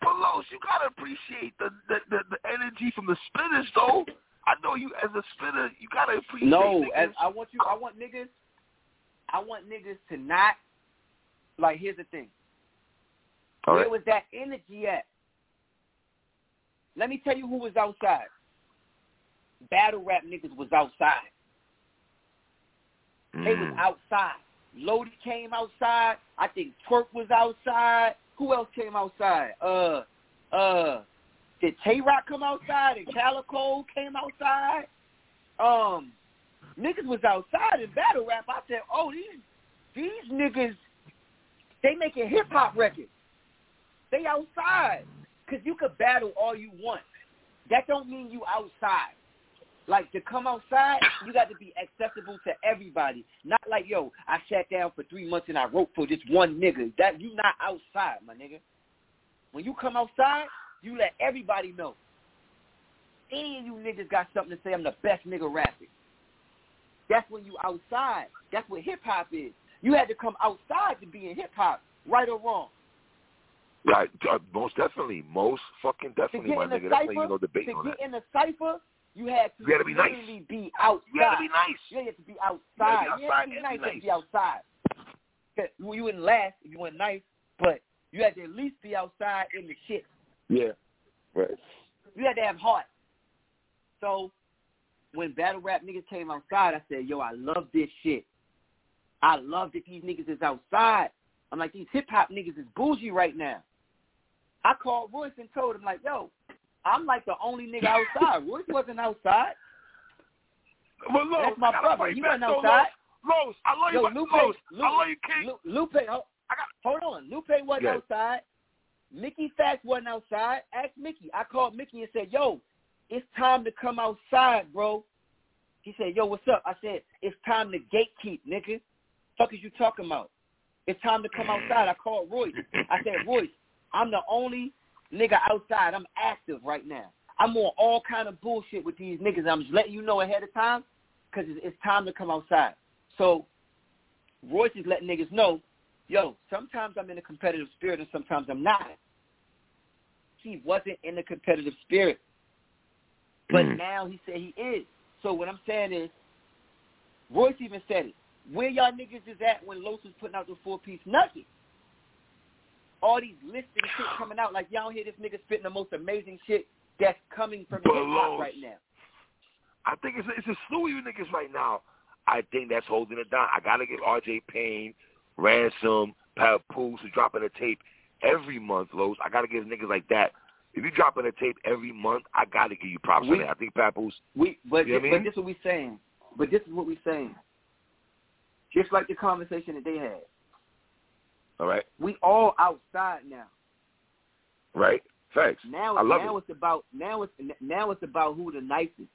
but Los, you gotta appreciate the the, the the energy from the spinners, though. I know you as a spinner, you gotta appreciate. No, niggas. as I want you. I want niggas. I want niggas to not. Like, here's the thing. All Where right. was that energy at? Let me tell you who was outside. Battle rap niggas was outside. They was Mm. outside. Lodi came outside. I think Twerk was outside. Who else came outside? Uh, uh, did Tay Roc come outside and Calicoe came outside? Um, niggas was outside in battle rap. I said, oh, these these niggas, they making hip hop records. They outside. Cause you could battle all you want. That don't mean you outside. Like to come outside, you got to be accessible to everybody. Not like yo, I sat down for three months and I wrote for this one nigga. That you not outside, my nigga. When you come outside, you let everybody know. Any of you niggas got something to say, I'm the best nigga rapping. That's when you outside. That's what hip hop is. You had to come outside to be in hip hop, right or wrong. Right, uh, most definitely, most fucking definitely, my nigga. That's why you know debate to on get that. in the cipher, you had to You gotta be nice. be outside. You gotta be nice. You had to be You outside. gotta be You had to be nice. You had to be outside. You you wouldn't last if you weren't nice, but you had to at least be outside in the shit. Yeah, right. You had to have heart. So when battle rap niggas came outside, I said, yo, I love this shit. I love that these niggas is outside. I'm like, these hip hop niggas is bougie right now. I called Royce and told him, like, yo, I'm like the only nigga outside. Royce wasn't outside. But Los, That's my brother. He wasn't outside. Los, Los, I love Yo, you, Lupe, Los. Lupe, I love you, King. Lupe, ho- I got hold on. Lupe wasn't Yeah. outside. Mickey Factz wasn't outside. Ask Mickey. I called Mickey and said, yo, it's time to come outside, bro. He said, yo, what's up? I said, it's time to gatekeep, nigga. Fuck is you talking about? It's time to come outside. I called Royce. I said, Royce, I'm the only nigga outside. I'm active right now. I'm on all kind of bullshit with these niggas. I'm just letting you know ahead of time because it's, it's time to come outside. So Royce is letting niggas know, yo, sometimes I'm in a competitive spirit and sometimes I'm not. He wasn't in a competitive spirit. But Mm. now he said he is. So what I'm saying is, Royce even said it. Where y'all niggas is at when Los was putting out the four-piece nugget? All these lists and shit coming out, like y'all hear this nigga spitting the most amazing shit that's coming from hip hop right now. I think it's a, it's a slew of you niggas right now. I think that's holding it down. I gotta give R.J. Payne, Ransom, Papoose, who's dropping a tape every month, Los. I gotta give niggas like that. If you dropping a tape every month, I gotta give you props We- that. I think Papoose. We, but, You know this, but this is what we saying. But this is what we saying. Just like the conversation that they had, All right, we all outside now. right, facts. Now, I love now it. it's about now it's now it's about who the nicest.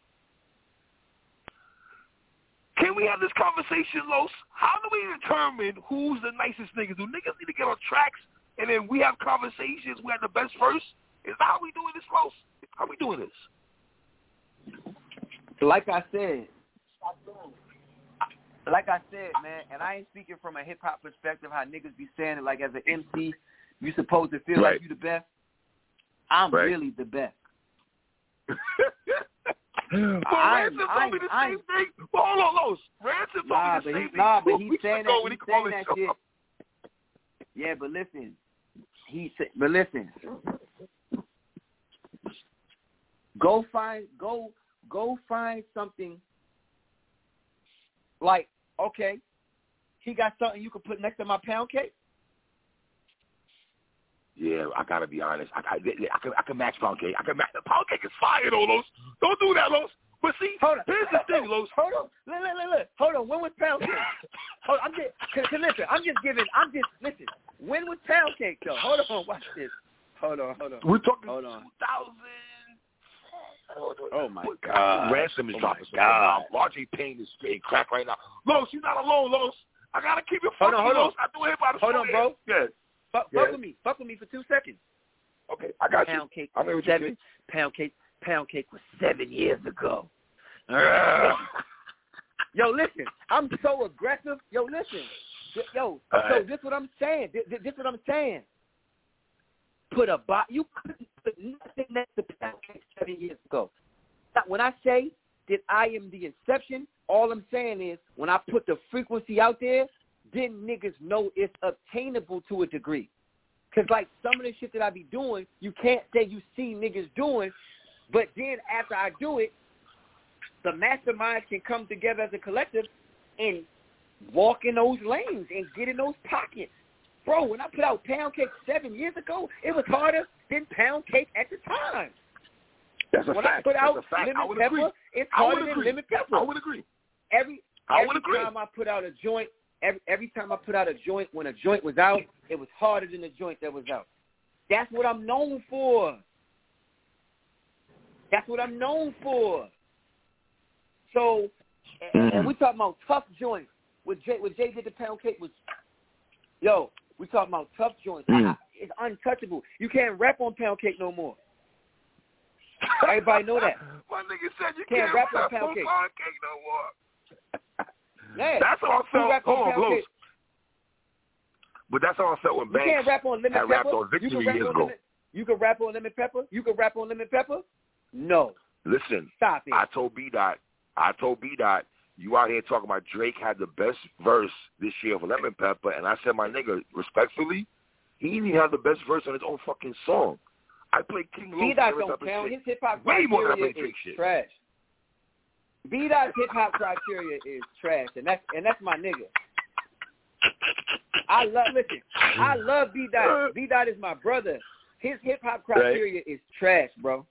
Can we have this conversation, Los? How do we determine who's the nicest niggas? Do niggas need to get on tracks and then we have conversations? We have the best first. Is that how we doing this, Los? How we doing this? Like I said, like I said, man, and I ain't speaking from a hip hop perspective. How niggas be saying it, like as an MC, you supposed to feel Right. like you the best. I'm Right. really the best. well, I- Ransom I- told me the I- same thing. Well, hold on, Los. Ransom told Nah, me the but same he, thing. nah, but he's saying that. He's he saying that shit. Yeah, but listen, he said, but listen, go find, go, go find something. Like, okay, he got something you could put next to my pound cake. Yeah, I gotta be honest. I, I, I can I can match pound cake. I can match pound cake is fire though, Los. Don't do that, Los. But see, Hold on. here's the thing, Los. Hold on. Look, look, look, look. Hold on. When was pound cake? Hold on. I'm just, cause, cause listen, I'm just giving, I'm just, listen. When was pound cake though? Hold on. Watch this. Hold on. Hold on. We're talking Hold on. 2000. Oh my God. Ransom is Oh dropping God. RJ Payne is straight crack right now. Los, you're not alone, Los. I gotta keep it Hold on, hold on. Los. I do it by the Hold on, bro. Yeah. Fuck, Yeah. fuck with me. Fuck with me for two seconds. Okay, I got pound you. cake I know was what you're. Pound cake. Pound cake was seven years ago. Yo, listen. I'm so aggressive. Yo, listen. Yo, All so right. this what I'm saying. This, this what I'm saying. Put a bot. You couldn't put nothing next to pound cake seven years ago. Now, When I say that I am the inception, all I'm saying is when I put the frequency out there, then niggas know it's obtainable to a degree. Cause like some of the shit that I be doing, you can't say you see niggas doing, but then after I do it, the masterminds can come together as a collective and walk in those lanes and get in those pockets. Bro, when I put out Pound Cake seven years ago, it was harder than Pound Cake at the time. That's a when fact. I put out That's a fact. Lemon I would Pepper, agree. it's harder than agree. Lemon Pepper. I would agree. Every I every would agree. time I put out a joint, every every time I put out a joint, when a joint was out, it was harder than the joint that was out. That's what I'm known for. That's what I'm known for. So, and, and Mhm. we talking about tough joints. With Jay, with Jay did the Pound Cake was, yo, we talking about tough joints. Mm. I- it's untouchable. You can't rap on Pound Cake no more. Everybody know that. My nigga said you Can't can't, rap on rap pound on cake. pound cake no more. Yeah. That's how I felt. Hold on, pound But that's how I felt when You can't rap on lemon had pepper. rapped on you can rap years on ago. lemon. You can rap on lemon pepper. You can rap on lemon pepper. No, Listen, stop it. I told B Dot, I told B Dot, you out here talking about Drake had the best verse this year for Lemon Pepper, and I said, my nigga, respectfully, he even have the best verse on his own fucking song. I played King Lo B-Dot don't count. His hip hop Way more than I play Drake shit. trash. B Dot's hip hop criteria is trash, and that's and that's my nigga. I love listen. I love B Dot. B Dot is my brother. His hip hop criteria is trash, bro.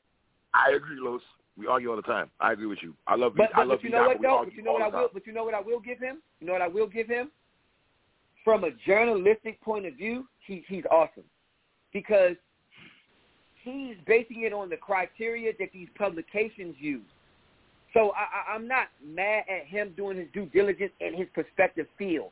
I agree, Los. We argue all the time. I agree with you. I love But, I but, love but you know what though? But you know what I will. But you know what I will give him. You know what I will give him. From a journalistic point of view, he, he's awesome because he's basing it on the criteria that these publications use. So I, I, I'm not mad at him doing his due diligence in his perspective field.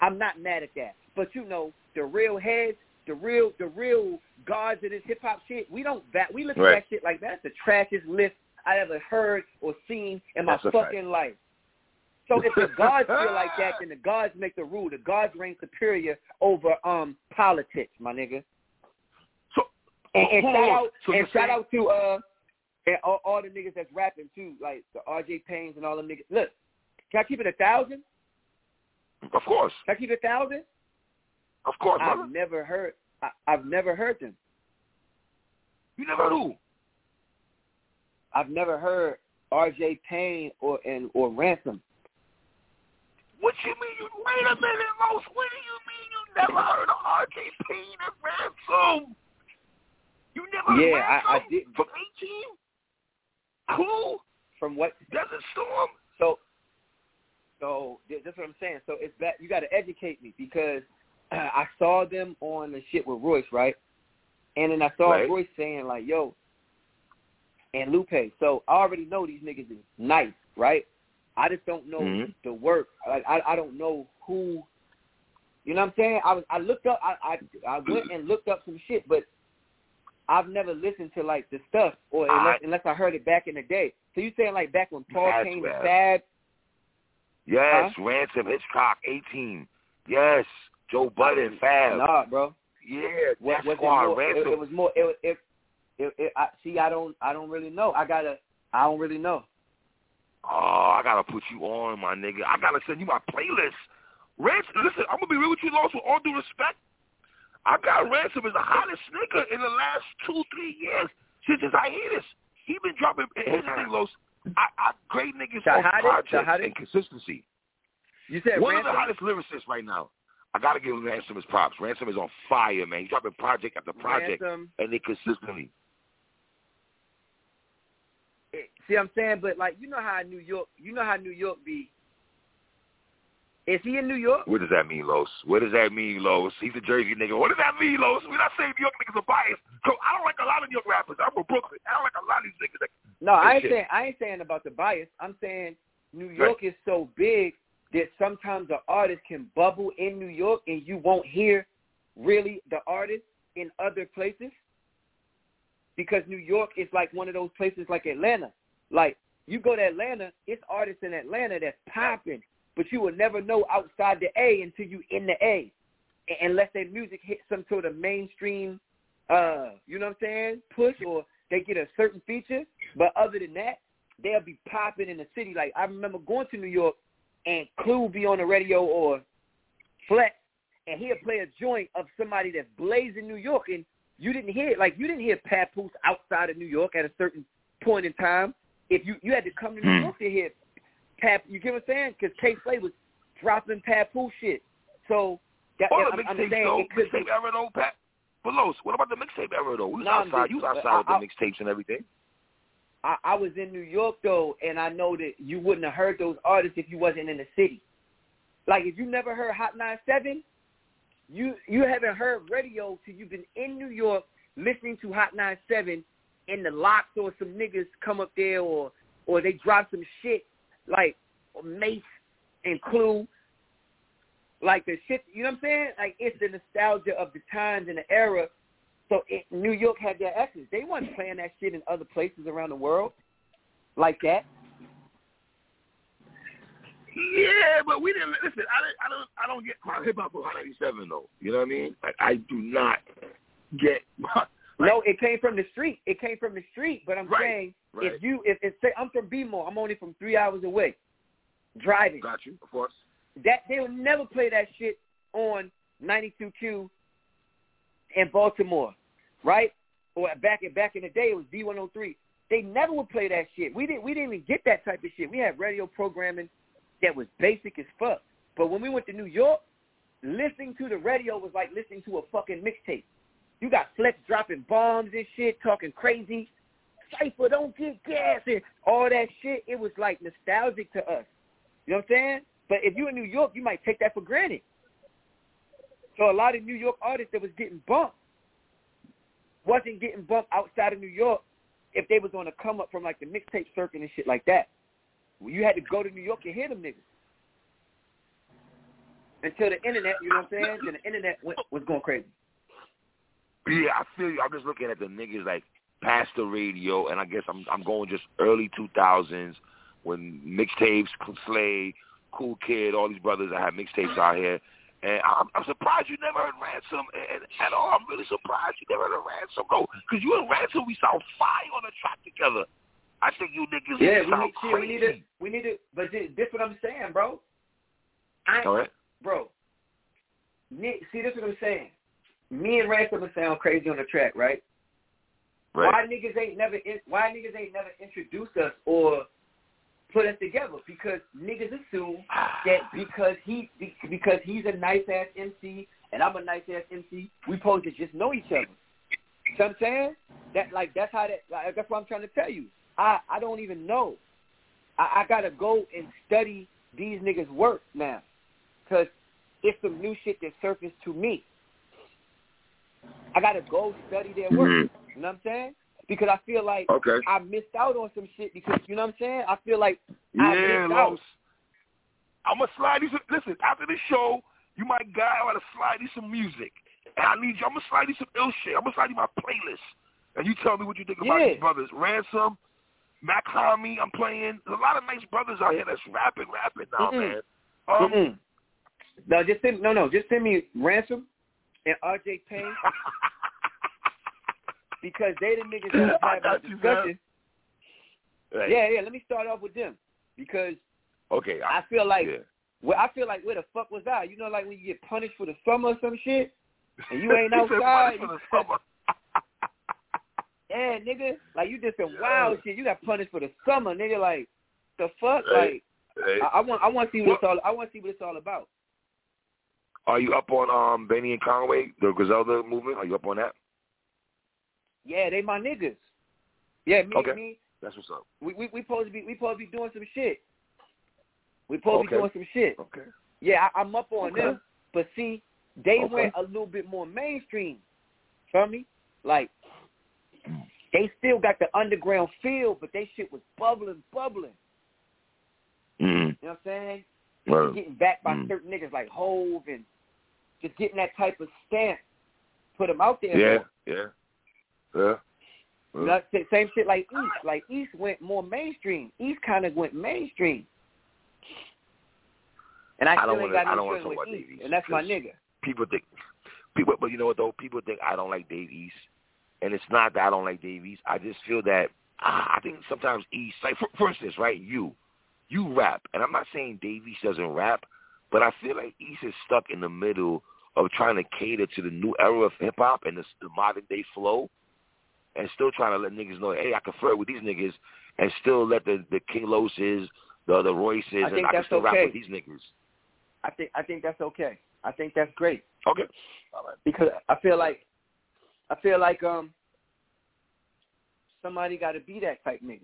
I'm not mad at that. But you know, the real heads, the real the real gods of this hip hop shit, we don't that we look Right. at that shit like that's the trashiest list I ever heard or seen in my That's fucking life. So if the gods feel like that, then the gods make the rule. The gods reign superior over um politics, my nigga. So, And, and shout out So and shout saying- out to uh and all, all the niggas that's rapping too, like the RJ Paynes and all them niggas. Look, can I keep it a thousand? Of course. Can I keep it a thousand? Of course, brother. I've never heard. I, I've never heard them. You never knew. I've never heard RJ Payne or and or Ransom. What you mean? You, wait a minute, Los. What do you mean you never heard of R.J. Payne and Ransom? You never heard Yeah, I- I didn't. from A-Team? Cool. From what? Desert Storm. So, so that's what I'm saying. So it's that you got to educate me because I saw them on the shit with Royce, right? And then I saw Right. Royce saying like, "Yo," and Lupe. So I already know these niggas is nice, right? I just don't know Mhm. the work. Like I, I don't know who. You know what I'm saying? I was I looked up. I I, I went and looked up some shit, but I've never listened to like the stuff, or unless, I- unless I heard it back in the day. So you saying like back when Paul came to bad. Fab? Yes, Ransom, Hitchcock, A-Team. Yes, Joe Budden, oh, Fab. Nah, bro. Yeah, What, was it, more, it, Ransom. it was more. It, it, it, it, I, see, I don't, I don't really know. I gotta, I don't really know. Oh, I gotta put you on, my nigga. I gotta send you my playlist. Ransom, listen, I'm gonna be real with you, Lost, with all due respect. I got Ransom as the hottest nigga in the last two, three years since his hiatus. He been dropping. Thing, Los. I, I grade niggas The on hottest? Projects hottest? and consistency. You said One of the hottest lyricists right now. I gotta give Ransom his props. Ransom is on fire, man. He's dropping project after project, Ransom. and they consistently. Eh, see, what I'm saying, but like, you know how New York, you know how New York be. Is he in New York? What does that mean, Los? What does that mean, Los? He's a Jersey nigga. What does that mean, Los? We're not saying New York niggas are biased. So I don't like a lot of New York rappers. I'm from Brooklyn. I don't like a lot of these niggas. That, No, I ain't shit. saying, I ain't saying about the bias. I'm saying New York is so big that sometimes the artist can bubble in New York and you won't hear really the artist in other places. because New York is like one of those places like Atlanta. Like you go to Atlanta, it's artists in Atlanta that's popping, but you will never know outside the A until you in the A, unless their music hits some sort of mainstream, uh, you know what I'm saying, push or they get a certain feature. But other than that, they'll be popping in the city. Like I remember going to New York and Clue be on the radio or Flex, and he'll play a joint of somebody that's blazing New York, and you didn't hear like you didn't hear Papoose outside of New York at a certain point in time. If you you had to come to New York to hear Pap, you get what I'm saying? Because Kay Slay was dropping Papoose shit. So that, All the mixtape saying though, it could be mixtape era though, Pat. Belos, what about the mixtape era though? Was Nah, outside. You was outside I- with the mixtapes and everything. I, I was in New York though, and I know that you wouldn't have heard those artists if you wasn't in the city. Like if you never heard Hot 97, you you haven't heard radio till you've been in New York listening to Hot 97 in the locks or some niggas come up there or or they drop some shit like Mase and Clue. Like the shit, you know what I'm saying? Like it's the nostalgia of the times and the era so it, New York had their essence. They weren't playing that shit in other places around the world like that. Yeah, but we didn't listen. I. I don't. I don't get my hip hop for Hot 97 though. You know what I mean? Like I do not get. My, no, it came from the street. It came from the street. But I'm Right, saying right. if you if, if say I'm from B-more, I'm only from three hours away, driving. got you, of course. That they'll never play that shit on 92Q in Baltimore, right? Or back in back in the day, it was B103. They never would play that shit. We didn't. We didn't even get that type of shit. We had radio programming that was basic as fuck. But when we went to New York, listening to the radio was like listening to a fucking mixtape. You got Flex dropping bombs and shit, talking crazy. Cypher, don't get gas and all that shit. It was like nostalgic to us. You know what I'm saying? But if you're in New York, you might take that for granted. So a lot of New York artists that was getting bumped wasn't getting bumped outside of New York if they was on a come up from like the mixtape circuit and shit like that. You had to go to New York and hear them niggas. Until the internet, you know what I'm saying? Then the internet went, was going crazy. Yeah, I feel you. I'm just looking at the niggas like past the radio, and I guess I'm I'm going just early 2000s when mixtapes, Slay, Cool Kid, all these brothers that have mixtapes out here. And I'm, I'm surprised you never heard Ransom at, at all. I'm really surprised you never heard of Ransom, go because you and Ransom, we sound fire on the track together. I think you niggas Yeah, we sound need, shit, we need to, we need to, but this, this what I'm saying, bro. I, All right. bro. Nick, see, this is what I'm saying. Me and Ransom would sound crazy on the track, right? Right. Why niggas ain't never in, why niggas ain't never introduced us or put us together? Because niggas assume that ah. because he be- because he's a nice ass MC and I'm a nice ass MC, we supposed to just know each other. You know what I'm saying? That like that's how that like, that's what I'm trying to tell you. I I don't even know. I, I gotta go and study these niggas' work now, cause it's some new shit that surfaced to me. I gotta go study their work. Mhm. You know what I'm saying? Because I feel like Okay. I missed out on some shit because you know what I'm saying? I feel like I Yeah, missed out. I'm gonna slide you some. Listen, after the show, you my guy. I'm gonna slide you some music, and I need you. I'm gonna slide you some ill shit. I'm gonna slide you my playlist, and you tell me what you think about Yeah. these brothers. Ransom, Mach-Hommy, I'm playing. There's a lot of nice brothers out here that's rapping, rapping now, Mm-mm. man. Um, Mm-mm. No, just send no, no, just send me ransom and RJ Payne because they the niggas that have got a discussion. Hey, Yeah, yeah. Let me start off with them because Okay. I, I feel like yeah. well, I feel like where the fuck was I? You know, like when you get punished for the summer or some shit, and you ain't outside. "Money for the summer." yeah, nigga, like you did some Yeah. wild shit. You got punished for the summer, nigga. Like the fuck, like I, I want, I want to see what it's all. I want to see what it's all about. Are you up on um Benny and Conway, the Griselda movement? Are you up on that? Yeah, they my niggas. Yeah, me, Okay. me, That's what's up. we we we supposed to be we supposed to be doing some shit. We supposed to be doing some shit. Okay. Yeah, I, I'm up on Okay. them, but see, they Okay. went a little bit more mainstream. Feel me? Like they still got the underground feel, but they shit was bubbling, bubbling. Mm. You know what I'm saying? Well, Getting backed by Mm. certain niggas like Hove and just getting that type of stamp, put them out there. yeah, more. yeah, yeah. Sa- Same shit like East. Like East went more mainstream. East kind of went mainstream. And I, I don't wanna- got I don't wanna talk with about East, Dave East and that's my nigga. people think people but you know what though people think i don't like dave east and it's not that i don't like dave east i just feel that ah, i think sometimes east like for, for instance right you you rap and i'm not saying dave east doesn't rap but i feel like east is stuck in the middle of trying to cater to the new era of hip hop and the, the modern day flow and still trying to let niggas know hey i can flirt with these niggas and still let the the king loses the the royces I and i can still rap with these niggas I think I think that's okay. I think that's great okay because I feel like I feel like um somebody got to be that type nigga.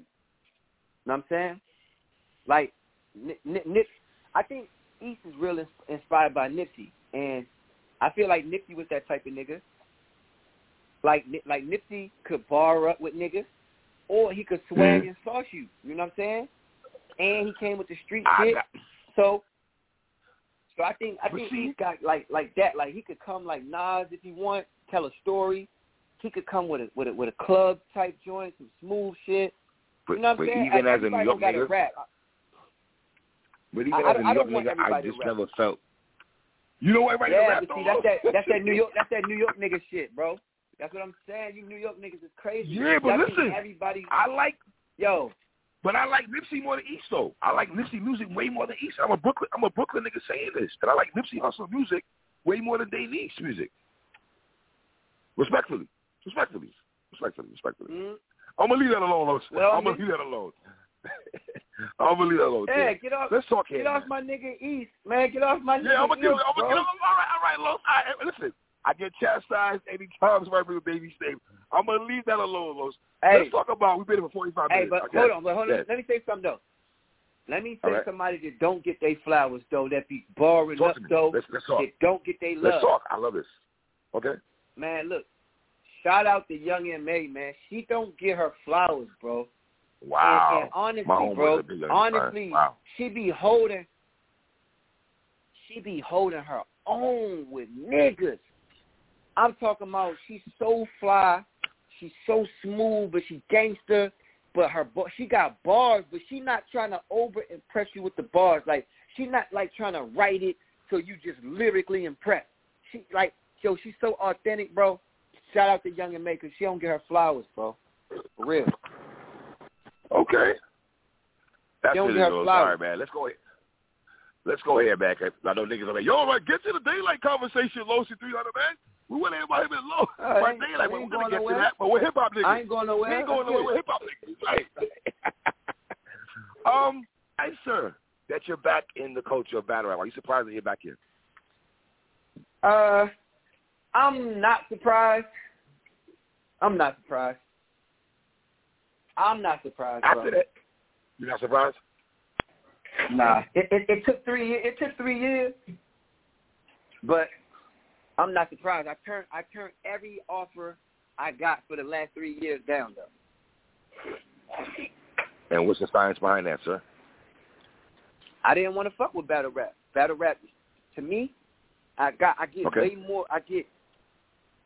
Know what I'm saying? Like Nip, Nip I think East is real inspired by Nipsey, and I feel like Nipsey was that type of nigga. Like like Nipsey could bar up with niggas, or he could swag Mhm. and sauce you. You know what I'm saying? And he came with the street I shit. got, So, so I think I think he's got like like that. Like he could come like Nas if he want, tell a story. He could come with a with a with a club type joint, some smooth shit. but, you know what but I'm saying? even as a New York nigga, rap. But even I- as I a New I York nigga, I just never felt. You know what? Right yeah, see, that's that that's that New York that's that New York nigga shit, bro. That's what I'm saying. You New York niggas is crazy. Yeah, but listen, everybody, I like, yo, but I like Nipsey more than East though. I like Nipsey music way more than East. I'm a Brooklyn, I'm a Brooklyn nigga saying this, and I like Nipsey Hussle music way more than Dave East music. Respectfully, respectfully, respectfully, respectfully. mm, I'm gonna leave that alone. Well, I'm gonna leave that alone. I'm gonna leave that alone. yeah, get off, Let's talk here. get off my nigga East, man. Get off my nigga Yeah, I'm gonna it. I'm gonna. All right, all right, Los. All right, listen. I get chastised any times right with baby name. I'm gonna leave that alone, Los. Hey, Let's talk about. We've been here for 45 Hey, minutes. but okay? hold on, but hold on. Yeah. Let me say something though. Let me say right. somebody that don't get their flowers though, that be borrowing Talk up though, Let's, let's talk. that don't get their love. Let's talk. I love this. Okay. Man, look, shout out to Young M.A, man. She don't get her flowers, bro. Wow. And, and honestly, bro, a big Young honestly. Wow. she be holding, she be holding her own with niggas. I'm talking about she's so fly, she's so smooth, but she gangster. But her she got bars, but she not trying to over impress you with the bars. Like she not like trying to write it so you just lyrically impress. She like yo, she's so authentic, bro. Shout out to Young M.A 'cause she don't get her flowers, bro. For real. Okay. That's it. get flowers. All right, man. Let's go ahead. Let's go ahead, man. I know niggas are like, yo, man, get to the Daylyt conversation, Losi 300, man. We to hear about him in low. Right, By Daylyt, we're going to get to that, but we're hip-hop niggas. I ain't going nowhere. We ain't going nowhere. We're hip hop niggas. Right. um, hey sir, that you're back in the culture of battle rap. Are you surprised that you're back here? Uh, I'm not surprised. I'm not surprised. I'm not surprised. After bro. that, you're not surprised? Nah, it, it it took three years. It took three years, but I'm not surprised. I turned I turned every offer I got for the last three years down though. And what's the science behind that, sir? I didn't want to fuck with battle rap. Battle rap, to me, I got I get Okay. way more. I get,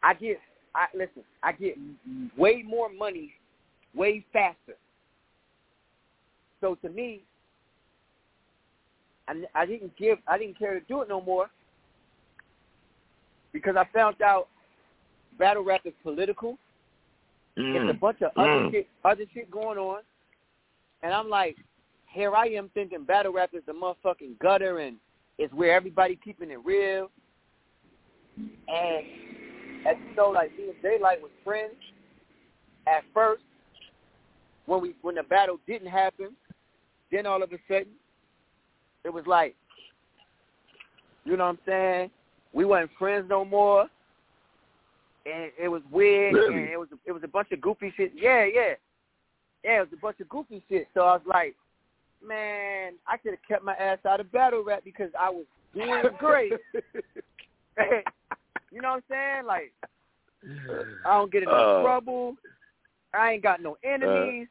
I get. I listen. I get way more money, way faster. So to me, I, I didn't give. I didn't care to do it no more because I found out battle rap is political. It's a Mm. bunch of other Mm. shit, other shit going on, and I'm like, here I am thinking battle rap is the motherfucking gutter and it's where everybody keeping it real. And as you know, like me and Daylyt was friends at first when we when the battle didn't happen. Then all of a sudden, it was like, you know what I'm saying? We weren't friends no more, and it was weird, Really? and it was it was a bunch of goofy shit. Yeah, yeah, yeah. It was a bunch of goofy shit. So I was like, man, I could have kept my ass out of battle rap because I was doing great. you know what I'm saying? Like, I don't get in no Uh, trouble. I ain't got no enemies.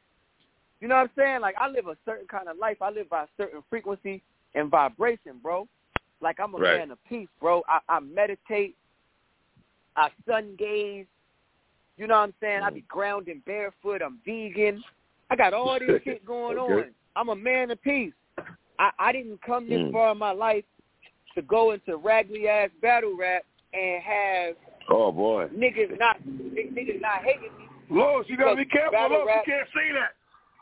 you know what I'm saying? Like, I live a certain kind of life. I live by a certain frequency and vibration, bro. Like, I'm a Right. man of peace, bro. I, I meditate. I sun gaze. You know what I'm saying? I be grounding barefoot. I'm vegan. I got all this shit going Okay. on. I'm a man of peace. I, I didn't come this Mm. far in my life to go into raggedy ass battle rap and have Oh boy. niggas not niggas not hating me. Los, you gotta be careful. rap- you can't say that.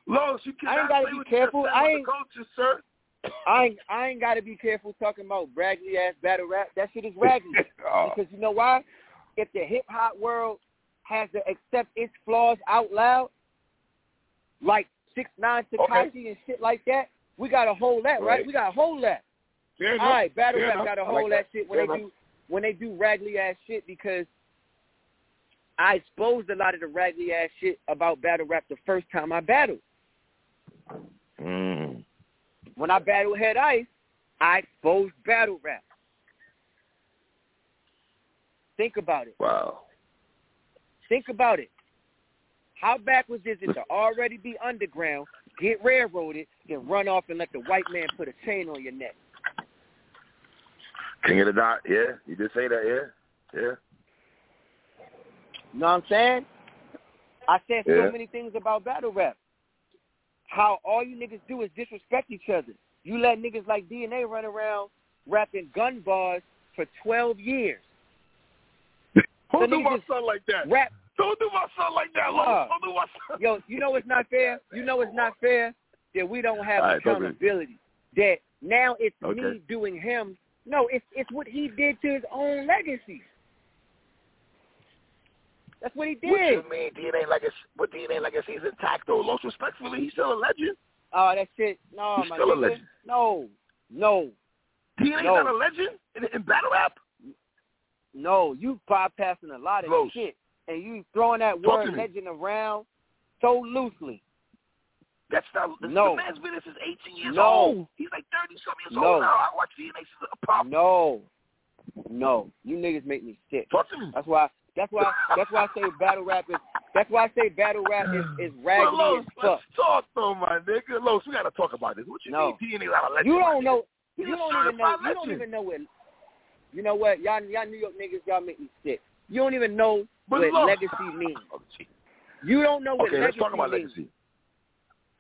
Los, you can't. I ain't gotta be what you just careful. I ain't- culture, sir. I ain't I ain't got to be careful talking about raggedy ass battle rap. That shit is raggedy. oh. Because you know why? If the hip hop world has to accept its flaws out loud, like six nine Tekashi and shit like that, we gotta hold that, right? Right. We gotta hold that. Fair All enough. right, battle Fair rap enough. gotta hold like that. shit when Fair they enough. do when they do raggedy ass shit because I exposed a lot of the raggedy ass shit about battle rap the first time I battled. Mm. When I battled Head Ice, I exposed battle rap. Think about it. Wow. Think about it. How backwards is it to already be underground, get railroaded, then run off and let the white man put a chain on your neck? King of the dot. Yeah, you did say that. Yeah, yeah. You know what I'm saying? I said Yeah. so many things about battle rap. How all you niggas do is disrespect each other. You let niggas like DNA run around rapping gun bars for 12 years. Don't do my son like that. Rap, Don't do my son like that. Uh, Don't do my son. yo, you know it's not fair? You know it's not fair that we don't have right, accountability. That now it's Okay. me doing him. No, it's it's what he did to his own legacy. That's what he did. What you mean DNA legacy? What DNA legacy is intact though? Los, respectfully, he's still a legend. Oh, that shit. No, He's my still a legend. No, no, DNA's No. not a legend in, in battle rap. no. You bypassing a lot of Close. shit, and you throwing that Talk word legend around so loosely. That's not. This, No. The man's been since 18 years No. old. He's like 30 some years No. old now. I watch DNA since a pop. No, no. You niggas make me sick. Talk to me. That's why. That's why. That's why I say battle rap is. That's why I say battle rap is is raggedy Well, as fuck. let's talk though, my nigga. Los, we gotta talk about this. What you No. mean not a legend? You don't know. You don't even know. You don't even know what. You know what? Y'all, y'all New York niggas, y'all make me sick. You don't even know But what look- legacy means. Oh. You don't know what Okay, let's legacy talk about means. legacy.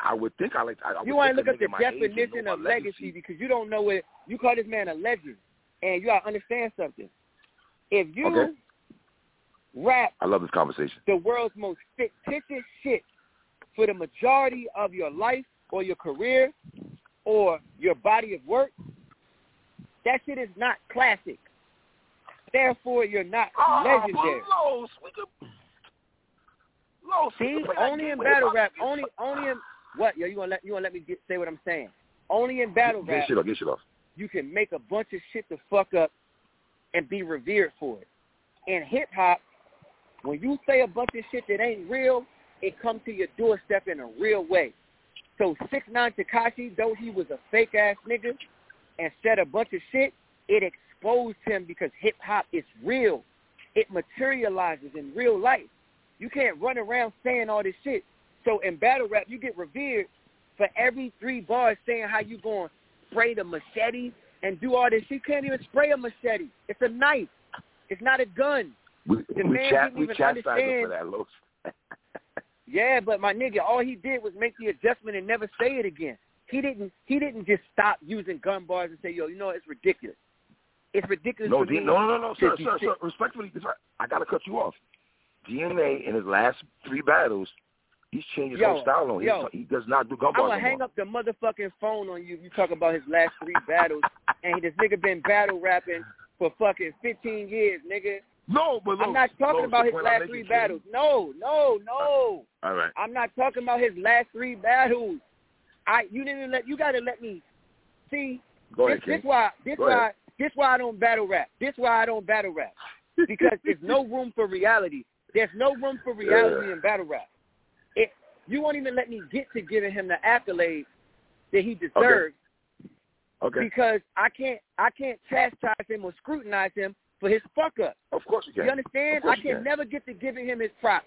I would think I like. I, I You want to look up the nigga my age would definition of about legacy because you don't know what you call this man a legend, and you gotta understand something. If you Okay. Rap I love this conversation. the world's most fictitious shit for the majority of your life or your career or your body of work, that shit is not classic. Therefore, you're not Oh, legendary. Los, we could. Los, See, could play that only in battle rap, Get- only only in what? Yo, you gonna let you gonna let me get, say what I'm saying? Only in battle Get rap shit off. Get shit off. you can make a bunch of shit to fuck up and be revered for it. In hip hop, when you say a bunch of shit that ain't real, it comes to your doorstep in a real way. So six nine Tekashi, though he was a fake ass nigga and said a bunch of shit, it exposed him because hip hop is real. It materializes in real life. You can't run around saying all this shit. So in battle rap, you get revered for every three bars saying how you going spray the machete and do all this. You can't even spray a machete. It's a knife. It's not a gun. We, The we, chat, we chastised him for that, Los. Yeah, but my nigga, all he did was make the adjustment and never say it again. He didn't. He didn't just stop using gun bars and say, "Yo, you know it's ridiculous. It's ridiculous No, D- me." no, no, no, sir, sir, sir. Respectfully. I gotta cut you off. DNA in his last three battles, he's changed his Yo, whole style on. yo. He, he does not do gun bars. I'm gonna hang up the motherfucking phone on you. You talk about his last three battles, and this nigga been battle rapping for fucking 15 years, nigga. No, but I'm not talking about his last three King- battles. No, no, no. All right. I'm not talking about his last three battles. I you didn't let you gotta let me see Go this, ahead, King. this why this Go why ahead. this why I don't battle rap. This why I don't battle rap. Because there's no room for reality. There's no room for reality Yeah. in battle rap. It you won't even let me get to giving him the accolades that he deserves Okay. Okay. because I can't I can't chastise him or scrutinize him for his fuck up. Of course you can. You understand? I you can never get to giving him his props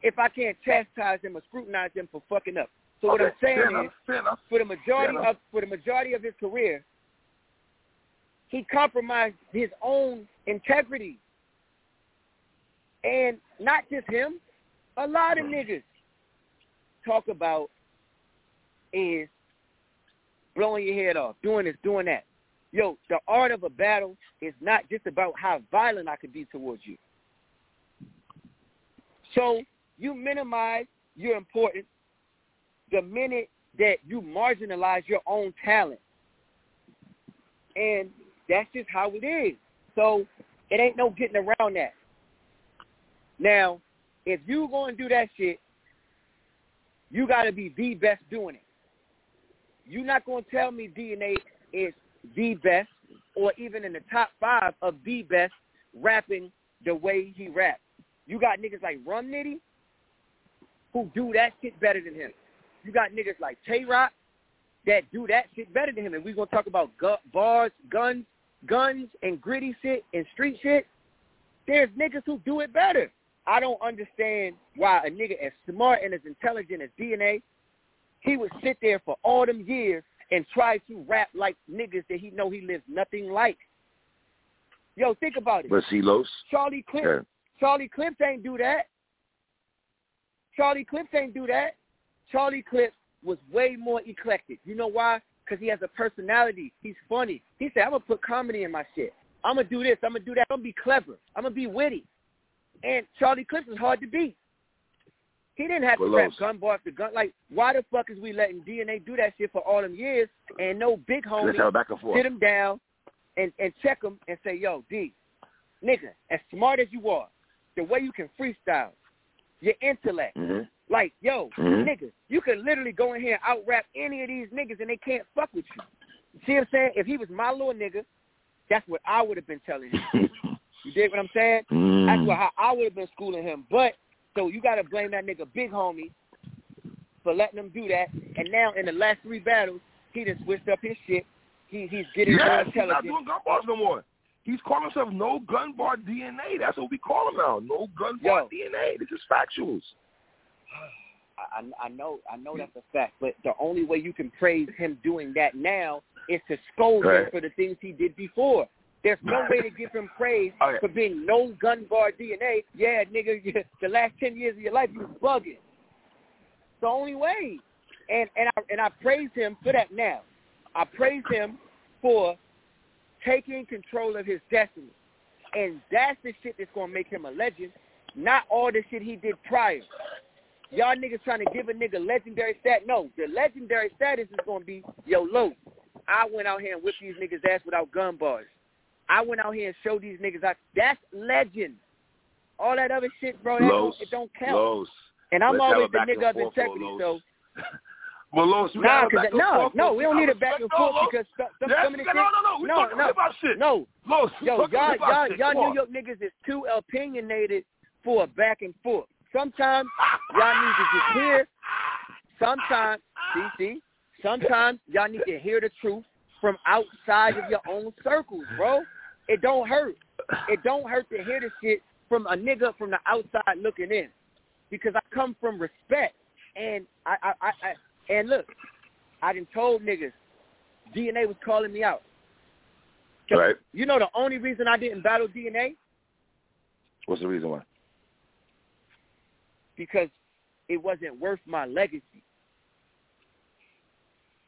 if I can't chastise him or scrutinize him for fucking up. So what I'm saying fair is, enough. For the majority of for the majority of his career, he compromised his own integrity. And not just him, a lot of niggas talk about is blowing your head off, doing this, doing that. Yo, the art of a battle is not just about how violent I could be towards you. So you minimize your importance the minute that you marginalize your own talent. And that's just how it is. So it ain't no getting around that. Now, if you going to do that shit, you got to be the best doing it. You're not going to tell me DNA is the best or even in the top five of the best rapping the way he raps. You got niggas like Rum Nitty who do that shit better than him. You got niggas like Tay Roc that do that shit better than him. And we're going to talk about gu- bars, guns, guns, and gritty shit and street shit. There's niggas who do it better. I don't understand why a nigga as smart and as intelligent as DNA, he would sit there for all them years and try to rap like niggas that he know he lives nothing like. Yo, think about it. But see, Los, Charlie Clips, yeah. Charlie Clips ain't do that. Charlie Clips ain't do that. Charlie Clips was way more eclectic. You know why? Because he has a personality. He's funny. He said, I'm going to put comedy in my shit. I'm going to do this. I'm going to do that. I'm going to be clever. I'm going to be witty. And Charlie Clips is hard to beat. He didn't have to rap gun bar after gun. Like, why the fuck is we letting DNA do that shit for all them years and no big homie let's have a back and forth. sit him down and, and check him and say, yo, D, nigga, as smart as you are, the way you can freestyle, your intellect, hmm like, yo, Mhm. nigga, you could literally go in here and out rap any of these niggas and they can't fuck with you. See what I'm saying? If he was my little nigga, that's what I would have been telling him. You dig what I'm saying? Mm. That's what how I would have been schooling him. But so you gotta blame that nigga big homie for letting him do that. And now in the last three battles, he just switched up his shit. He he's getting more Yes, he's not doing gun bars no more. He's calling himself No Gun Bar DNA. That's what we call him now. No Gun Bar Yo. DNA. This is factuals. I, I I know I know that's a fact, but the only way you can praise him doing that now is to scold him for the things he did before. There's no way to give him praise oh, Okay. for being no gun bar DNA. Yeah, nigga, you- the last ten years of your life you was bugging. It's the only way. And and I and I praise him for that now. I praise him for taking control of his destiny. And that's the shit that's gonna make him a legend, not all the shit he did prior. Y'all niggas trying to give a nigga legendary stat. No, the legendary status is gonna be, yo, Lo, I went out here and whipped these niggas ass without gun bars. I went out here and showed these niggas out. That's legend. All that other shit, bro, that Los, don't, it don't count. Los. and I'm let's always the nigga of integrity, so Well, Los, we nah, 'cause no, no, we don't need a back and forth because some, some, Yes, some of the no, no, no, no. We're no, talking no, about shit. no. Los, Yo, y'all, y'all, y'all New. York niggas is too opinionated for a back and forth. Sometimes y'all need to just hear. Sometimes, see, see. Sometimes y'all need to hear the truth from outside of your own circles, bro. It don't hurt. It don't hurt to hear the shit from a nigga from the outside looking in, because I come from respect, and I, I, I, I and look, I done told niggas, DNA was calling me out. Right. You know the only reason I didn't battle DNA What's the reason why? because it wasn't worth my legacy.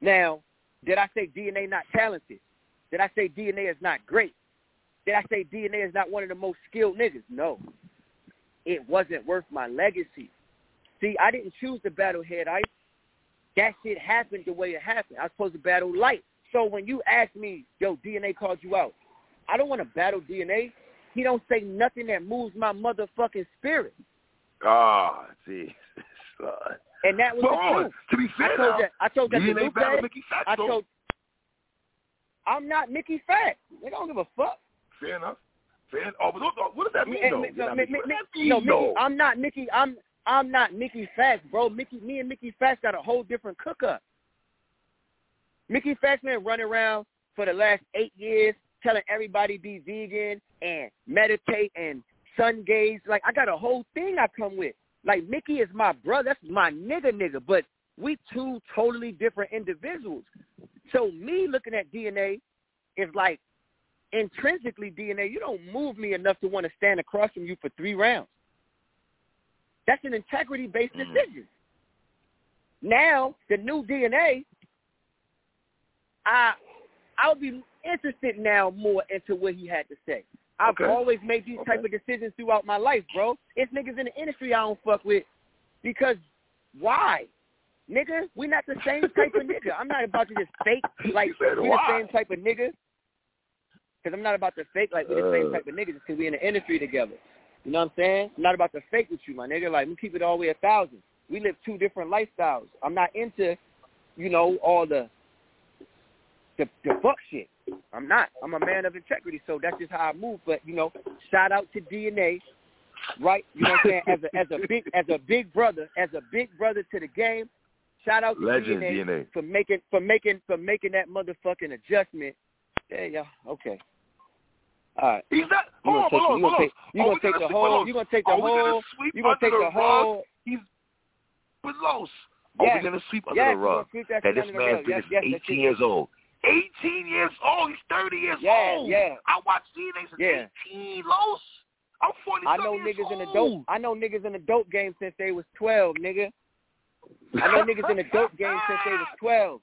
Now, did I say DNA not talented? Did I say DNA is not great? Did I say DNA is not one of the most skilled niggas? No. It wasn't worth my legacy. See, I didn't choose to battle Head Ice. That shit happened the way it happened. I was supposed to battle Light. So when you ask me, yo, DNA called you out, I don't want to battle DNA. He don't say nothing that moves my motherfucking spirit. Ah, see. Son. And that was But the truth. To be I fair told now, that. I told that to DNA Lupe. battle Mickey Factz, I told. I'm not Mickey Factz. They don't give a fuck. Fair enough. Fair Oh, but what- what does that mean, And though? No, Mickey- what does that mean, no, Mickey. though? I'm not Mickey. I'm I'm not Mickey Factz, bro. Mickey, me and Mickey Factz got a whole different cook up. Mickey Factz been running around for the last eight years, telling everybody be vegan and meditate and sun gaze. Like I got a whole thing I come with. Like Mickey is my brother. That's my nigga, nigga. But we two totally different individuals. So me looking at DNA is like intrinsically DNA. You don't move me enough to want to stand across from you for three rounds. That's an integrity-based Mhm. decision. Now, the new DNA, I I would be interested now more into what he had to say. I've Okay. always made these type of decisions throughout my life, bro. It's niggas in the industry I don't fuck with because why? Nigga, we not the same type of nigga. I'm not about to just fake like we the same type of nigga. Because I'm not about to fake like we the same type of niggas because we in the industry together. You know what I'm saying? I'm not about to fake with you, my nigga. Like, we keep it all the way a thousand. We live two different lifestyles. I'm not into, you know, all the the, the fuck shit. I'm not. I'm a man of integrity, so that's just how I move. But you know, shout out to DNA, right? You know what I'm saying? As a as a big as a big brother, as a big brother to the game. Shout out to Legend DNA, DNA. for making for making for making that motherfucking adjustment. Yeah, yeah, okay. All right. He's not. Hold gonna on, take, hold on, hold on. you Are gonna oh, take the whole, hold on. you gonna take the whole, sweep you gonna take the whole. He's Los. Are Yes. we gonna sweep under Yes, the rug? that this man's been Yes, since yes, 18 years old. 18 years old. He's 30 years Yeah, old. yeah. I watched DNA since Yeah. 18. Los. I'm 40 I know niggas in the dope. I know niggas in the dope game since they was twelve, nigga. I know niggas in the dope game since they was twelve.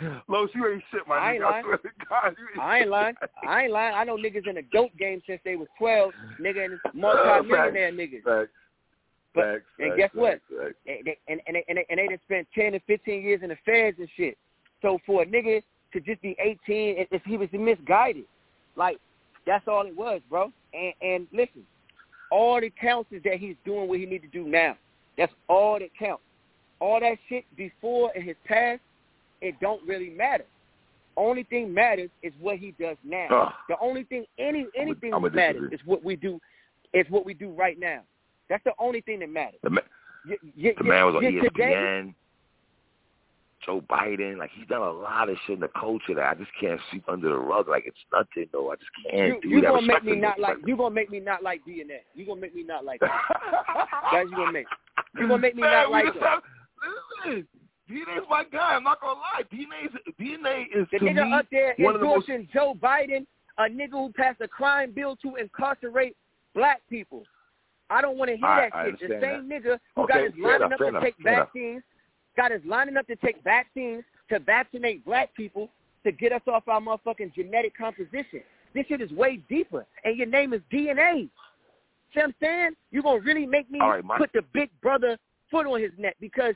Los, you ain't shit, my I ain't nigga. I lying. swear to God, you ain't I ain't shit. lying. I ain't lying. I know niggas in the dope game since they was twelve, nigga, and multi-millionaire niggas. Facts. But- Facts, and facts, guess what? facts, facts. And they, and, and, and, they, and they done spent 10 and 15 years in the feds and shit. So for a nigga to just be 18, if if he was misguided, like, that's all it was, bro. And, and listen, all that counts is that he's doing what he need to do now. That's all that counts. All that shit before in his past, it don't really matter. Only thing matters is what he does now. Ugh. The only thing, any anything I'ma that matters disagree. is what we do. Is what we do right now. That's the only thing that matters. The, ma- the man was on E y- today, ESPN. Joe Biden, like he's done a lot of shit in the culture that I just can't sweep under the rug like it's nothing though. I just can't you, do you that. gonna make me not like you gonna make me not like DNA. You gonna make me not like that. That's you gonna make. You gonna make me Man, not like that. Listen, DNA's my guy. I'm not gonna lie. DNA is DNA is The to nigga me up there of the most. endorsing Joe Biden, a nigga who passed a crime bill to incarcerate black people. I don't want to hear I- that I shit. The same nigga who Okay, got us fair lining enough, up to enough, take enough. vaccines, got us lining up to take vaccines to vaccinate black people to get us off our motherfucking genetic composition. This shit is way deeper, and your name is DNA. See what I'm saying? You're gonna really make me right, my- put the big brother foot on his neck because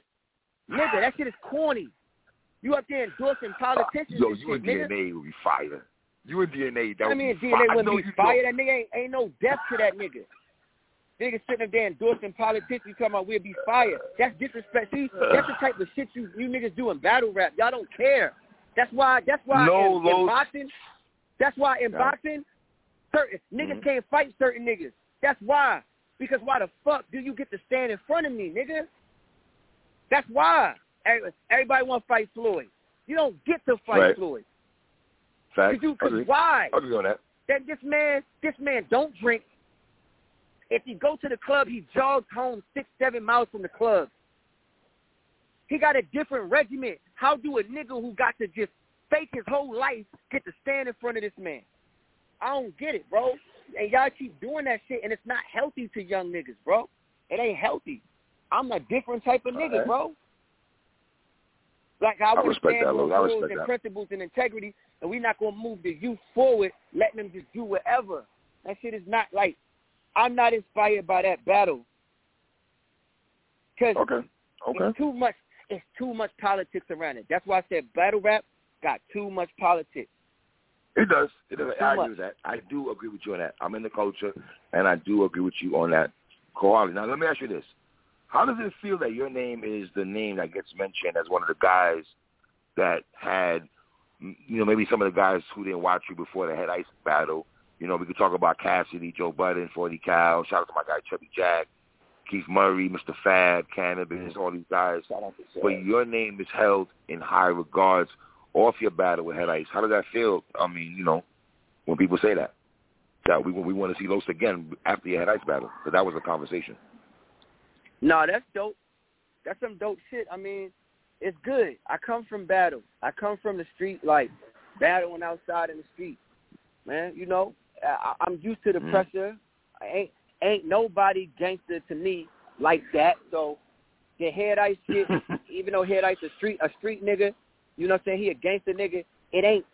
nigga, that shit is corny. You up there endorsing politicians Yo, and you shit, and nigga. DNA would be fire. You and DNA, that I would mean, be DNA wouldn't be fired. That nigga ain't, ain't no death to that nigga. Nigga sitting up there endorsing politicians You talking about we'll be fired. That's disrespect. See, that's the type of shit you you niggas do in battle rap. Y'all don't care. That's why. That's why No, in, in boxing. That's why in Yeah. boxing, certain niggas Mhm. can't fight certain niggas. That's why. Because why the fuck do you get to stand in front of me, nigga? That's why. Everybody want to fight Floyd. You don't get to fight Right. Floyd. Facts. You, cause Agree. why? Agree on that. that this man, this man don't drink. If he go to the club, he jogs home six, seven miles from the club. He got a different regiment. How do a nigga who got to just fake his whole life get to stand in front of this man? I don't get it, bro. And y'all keep doing that shit, and it's not healthy to young niggas, bro. It ain't healthy. I'm a different type of nigga, Alright. bro. Like I, I respect that, Lou. I rules respect and that. principles and integrity, and we're not gonna move the youth forward, letting them just do whatever. That shit is not like I'm not inspired by that battle because Okay. Okay. it's too much. It's too much politics around it. That's why I said battle rap got too much politics. It does. It does. I agree with that. I do agree with you on that. I'm in the culture, and I do agree with you on that quality. Now, let me ask you this: How does it feel that your name is the name that gets mentioned as one of the guys that had, you know, maybe some of the guys who didn't watch you before the head ice battle? You know, we could talk about Cassidy, Joe Budden, Forty Cal. Shout out to my guy Chubby Jack, Keith Murray, Mr. Fab, Canibus, all these guys. But your name is held in high regards off your battle with Head Ice. How does that feel? I mean, you know, when people say that, that we we want to see Los again after your Head Ice battle, because that was a conversation. No, that's dope. That's some dope shit. I mean, it's good. I come from battle. I come from the street, like battling outside in the street. Man, you know, I, I'm used to the Mm. pressure. I ain't ain't nobody gangster to me like that. So the head ice shit, even though head ice a street a street nigga, you know what I'm saying? He a gangster nigga. It ain't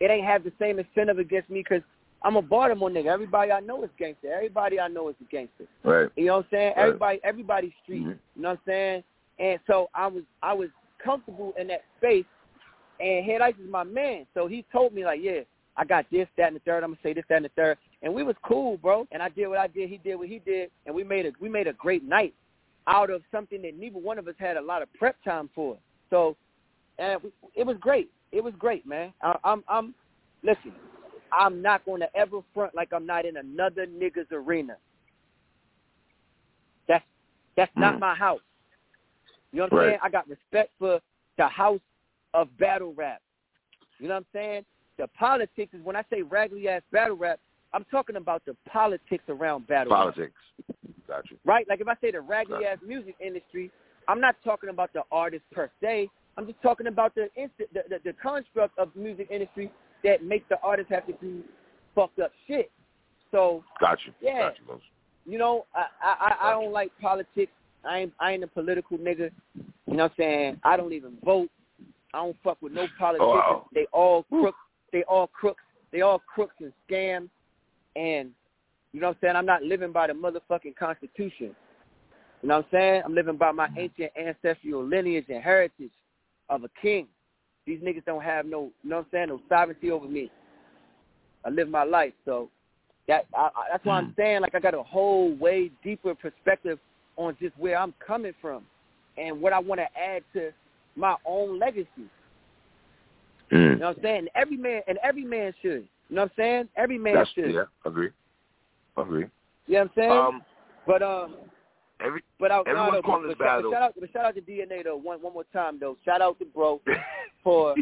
it ain't have the same incentive against me because I'm a Baltimore nigga. Everybody I know is gangster. Everybody I know is a gangster. Right. You know what I'm saying? Right. Everybody everybody's street. Mhm. You know what I'm saying? And so I was I was comfortable in that space and Head Ice is my man. So he told me like, Yeah, I got this, that and the third, I'm gonna say this, that and the third. And we was cool, bro. And I did what I did, he did what he did, and we made a we made a great night out of something that neither one of us had a lot of prep time for. So and it was great. It was great, man. I, I'm I'm listen, I'm not going to ever front like I'm not in another nigga's arena. That's that's not Mm. my house. You know what I'm Right. saying? I got respect for the house of battle rap. You know what I'm saying? The politics is when I say raggedy ass battle rap, I'm talking about the politics around battle rap Politics. Got you. right? Like if I say the raggedy Right. ass music industry, I'm not talking about the artist per se. I'm just talking about the instant, the, the, the construct of music industry that make the artist have to do fucked up shit. So Got you. Yeah. Got you, Los. you know, I I, I I don't like politics. I ain't I ain't a political nigga. You know what I'm saying? I don't even vote. I don't fuck with no oh, politicians. wow. They all crooks. They all crooks. They all crooks and scams. And you know what I'm saying? I'm not living by the motherfucking Constitution. You know what I'm saying? I'm living by my mm-hmm. ancient ancestral lineage and heritage of a king. These niggas don't have no, you know what I'm saying, no sovereignty over me. I live my life, so that I, I, that's why I'm saying like I got a whole way deeper perspective on just where I'm coming from and what I want to add to my own legacy. You Mm. know what I'm saying? Every man and every man should. You know what I'm saying? Every man That's should. yeah. Agree. Agree. You know what I'm saying? Um. but um, Every. but out Everyone's no, calling but, this but battle. Shout out, but shout out to DNA though. One one more time though. Shout out to bro for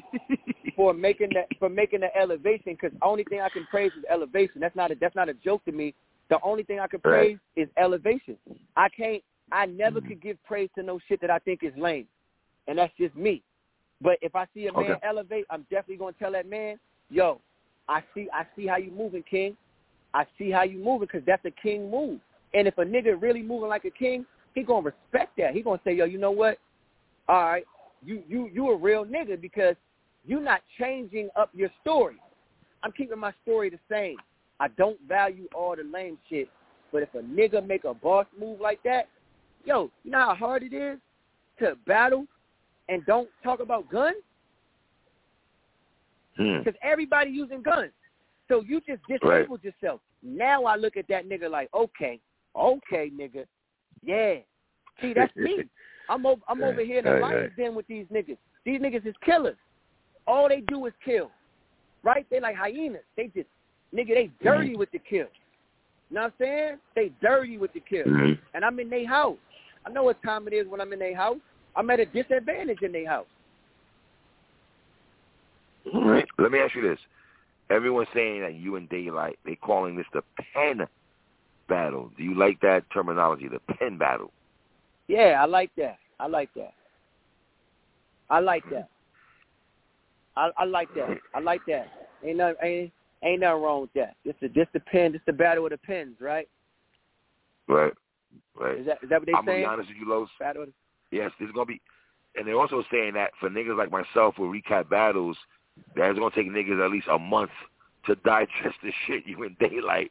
for making that for making the elevation. Because only thing I can praise is elevation. That's not a that's not a joke to me. The only thing I can Right. praise is elevation. I can't. I never Mhm. could give praise to no shit that I think is lame, and that's just me. But if I see a man Okay. elevate, I'm definitely gonna tell that man, yo, I see I see how you moving, King. I see how you moving because that's a king move. And if a nigga really moving like a king, he gonna respect that. He gonna say, yo, you know what? All right, you you you a real nigga because you're not changing up your story. I'm keeping my story the same. I don't value all the lame shit, but if a nigga make a boss move like that, yo, you know how hard it is to battle and don't talk about guns Mm. because everybody using guns. So you just disabled yourself. Now I look at that nigga like, okay, okay, nigga, yeah. See, that's me. I'm over, I'm over here in the lion's den with these niggas. These niggas is killers. All they do is kill, right? They like hyenas. They just, nigga, they dirty with the kill. You know what I'm saying? They dirty with the kill. Mhm. And I'm in their house. I know what time it is when I'm in their house. I'm at a disadvantage in their house. All right. Let me ask you this. Everyone's saying that you and Daylyt, they calling this the pen battle. Do you like that terminology, the pen battle? Yeah, I like that. I like that. I like that. I, I like that. I like that. Ain't nothing, ain't, ain't nothing wrong with that. This the this the pen. This the battle of the pens, right? Right. Right. Is that is that what they I'm gonna be honest with you, Los. Battle the, Yes, there's gonna be, and they're also saying that for niggas like myself with recap battles, that it's gonna take niggas at least a month to digest the shit you and Daylyt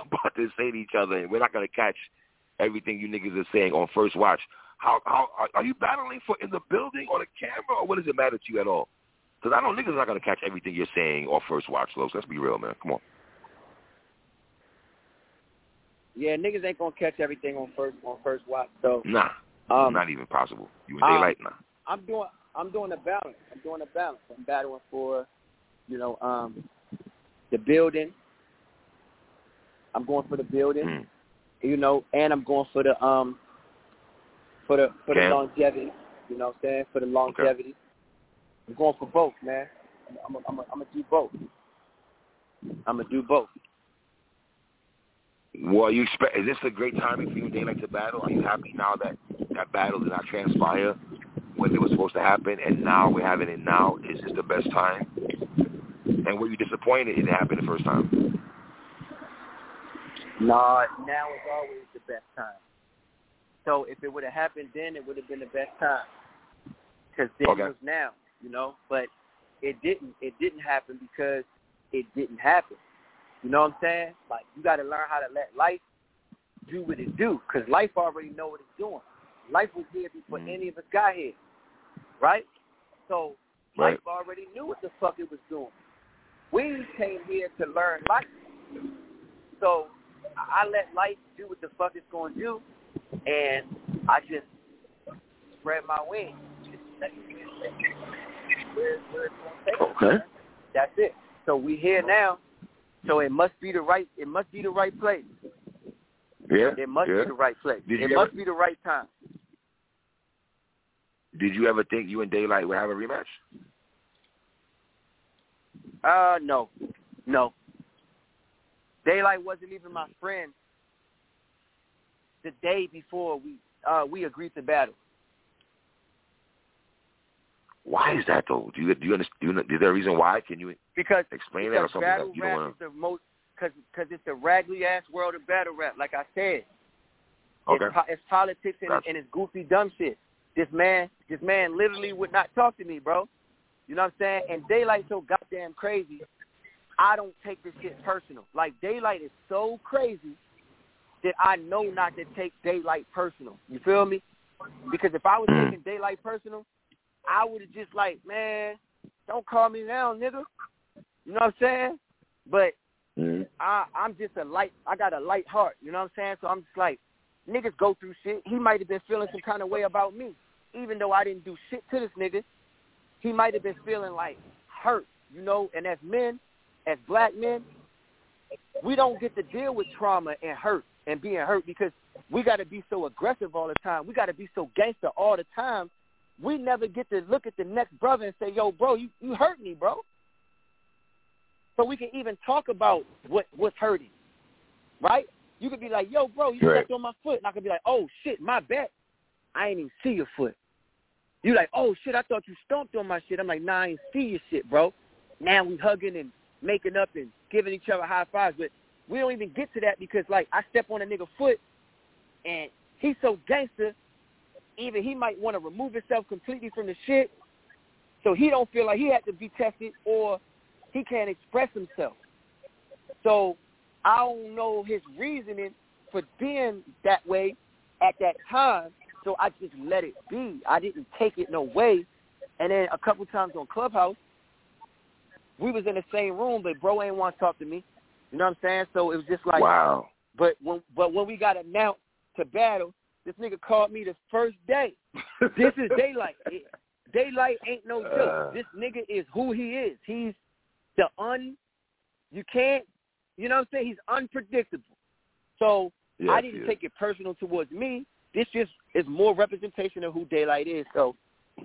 about to say to each other, and we're not gonna catch everything you niggas are saying on first watch. How how are, you battling for in the building or the camera, or what does it matter to you at all? Because I know niggas are not gonna catch everything you're saying on first watch, Los. Let's be real, man. Come on. yeah, niggas ain't gonna catch everything on first on first watch. So Nah, um, not even possible. You um, Daylyt, nah. I'm doing I'm doing a balance. I'm doing a balance. I'm battling for, you know, um, the building. I'm going for the building. Mm. you know, and I'm going for the um for the for the longevity. You know what I'm saying? For the longevity. I'm going for both, man. I'm I'm I'm gonna do both. I'm gonna do both. Well, you expect is this a great timing for you and Daylyt to battle? Are you happy now that that battle did not transpire when it was supposed to happen, and now we're having it now? Is this the best time? And were you disappointed it didn't happen the first time? Nah, now is always the best time. So if it would have happened then, it would have been the best time. Because then Okay. was now, you know. But it didn't. It didn't happen because it didn't happen. You know what I'm saying? Like you got to learn how to let life do what it do. Because life already know what it's doing. Life was here before Mhm. any of us got here, right? So Right. life already knew what the fuck it was doing. We came here to learn life. So I let life do what the fuck it's going to do, and I just spread my wings. Just let it where, where it's going to take us, Okay. That's it. So we here now. So it must be the right. It must be the right place. Yeah. It must yeah. be the right place. Did it must ever- be the right time. Did you ever think you and Daylyt would have a rematch? Uh, no, no. Daylyt wasn't even my friend. The day before we uh we agreed to battle. Why is that though? Do you do you understand? Do you, know- is there a reason why? Can you Because explain that or something battle you don't rap want is the most because because it's the raggedy ass world of battle rap. Like I said. Okay. it's, it's politics and, Gotcha. and it's goofy dumb shit. This man, this man literally would not talk to me, bro. You know what I'm saying? And Daylyt so goddamn crazy. I don't take this shit personal. Like Daylyt is so crazy that I know not to take Daylyt personal. You feel me? Because if I was Mm. taking Daylyt personal, I would have just like, man, don't call me now, nigga. You know what I'm saying? But Mhm. I I'm just a light I got a light heart, you know what I'm saying? So I'm just like niggas go through shit. He might have been feeling some kind of way about me. Even though I didn't do shit to this nigga, he might have been feeling like hurt, you know, and as men, as black men, we don't get to deal with trauma and hurt and being hurt because we got to be so aggressive all the time. We got to be so gangster all the time. We never get to look at the next brother and say, "Yo, bro, you you hurt me, bro." So we can even talk about what what's hurting, right? You could be like, "Yo, bro, you Right. stepped on my foot," and I could be like, "Oh shit, my bad. I ain't even see your foot." You like, "Oh shit, I thought you stomped on my shit." I'm like, "Nah, I ain't see your shit, bro." Now we hugging and making up and giving each other high fives, but we don't even get to that because like I step on a nigga foot and he's so gangster, even he might want to remove himself completely from the shit, so he don't feel like he had to be tested, or he can't express himself. So I don't know his reasoning for being that way at that time. So I just let it be. I didn't take it no way. And then a couple times on Clubhouse, we was in the same room, but bro ain't want to talk to me. You know what I'm saying? So it was just like, wow. but when but when we got announced to battle, this nigga called me the first day. This is Daylyt. It- Daylyt ain't no joke. Uh. this nigga is who he is. He's the un. You can't. You know what I'm saying? He's unpredictable. So Yes, I didn't take it personal towards me. This just is more representation of who Daylyt is. So,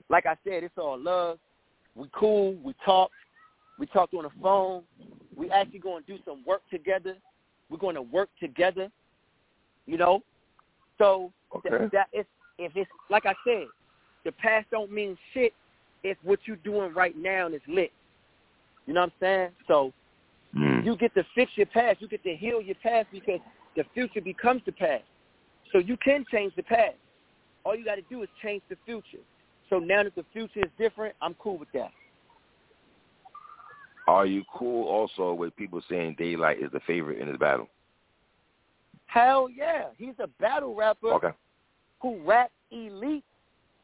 like I said, it's all love. We cool. We talk. We talked on the phone. We actually going to do some work together. We're going to work together. You know, so Okay. that, that if if it's like I said, the past don't mean shit if what you're doing right now is lit. You know what I'm saying? So Mm. you get to fix your past. You get to heal your past because the future becomes the past. So you can change the past. All you got to do is change the future. So now that the future is different, I'm cool with that. Are you cool also with people saying Daylyt is the favorite in this battle? Hell yeah, he's a battle rapper Okay. who raps elite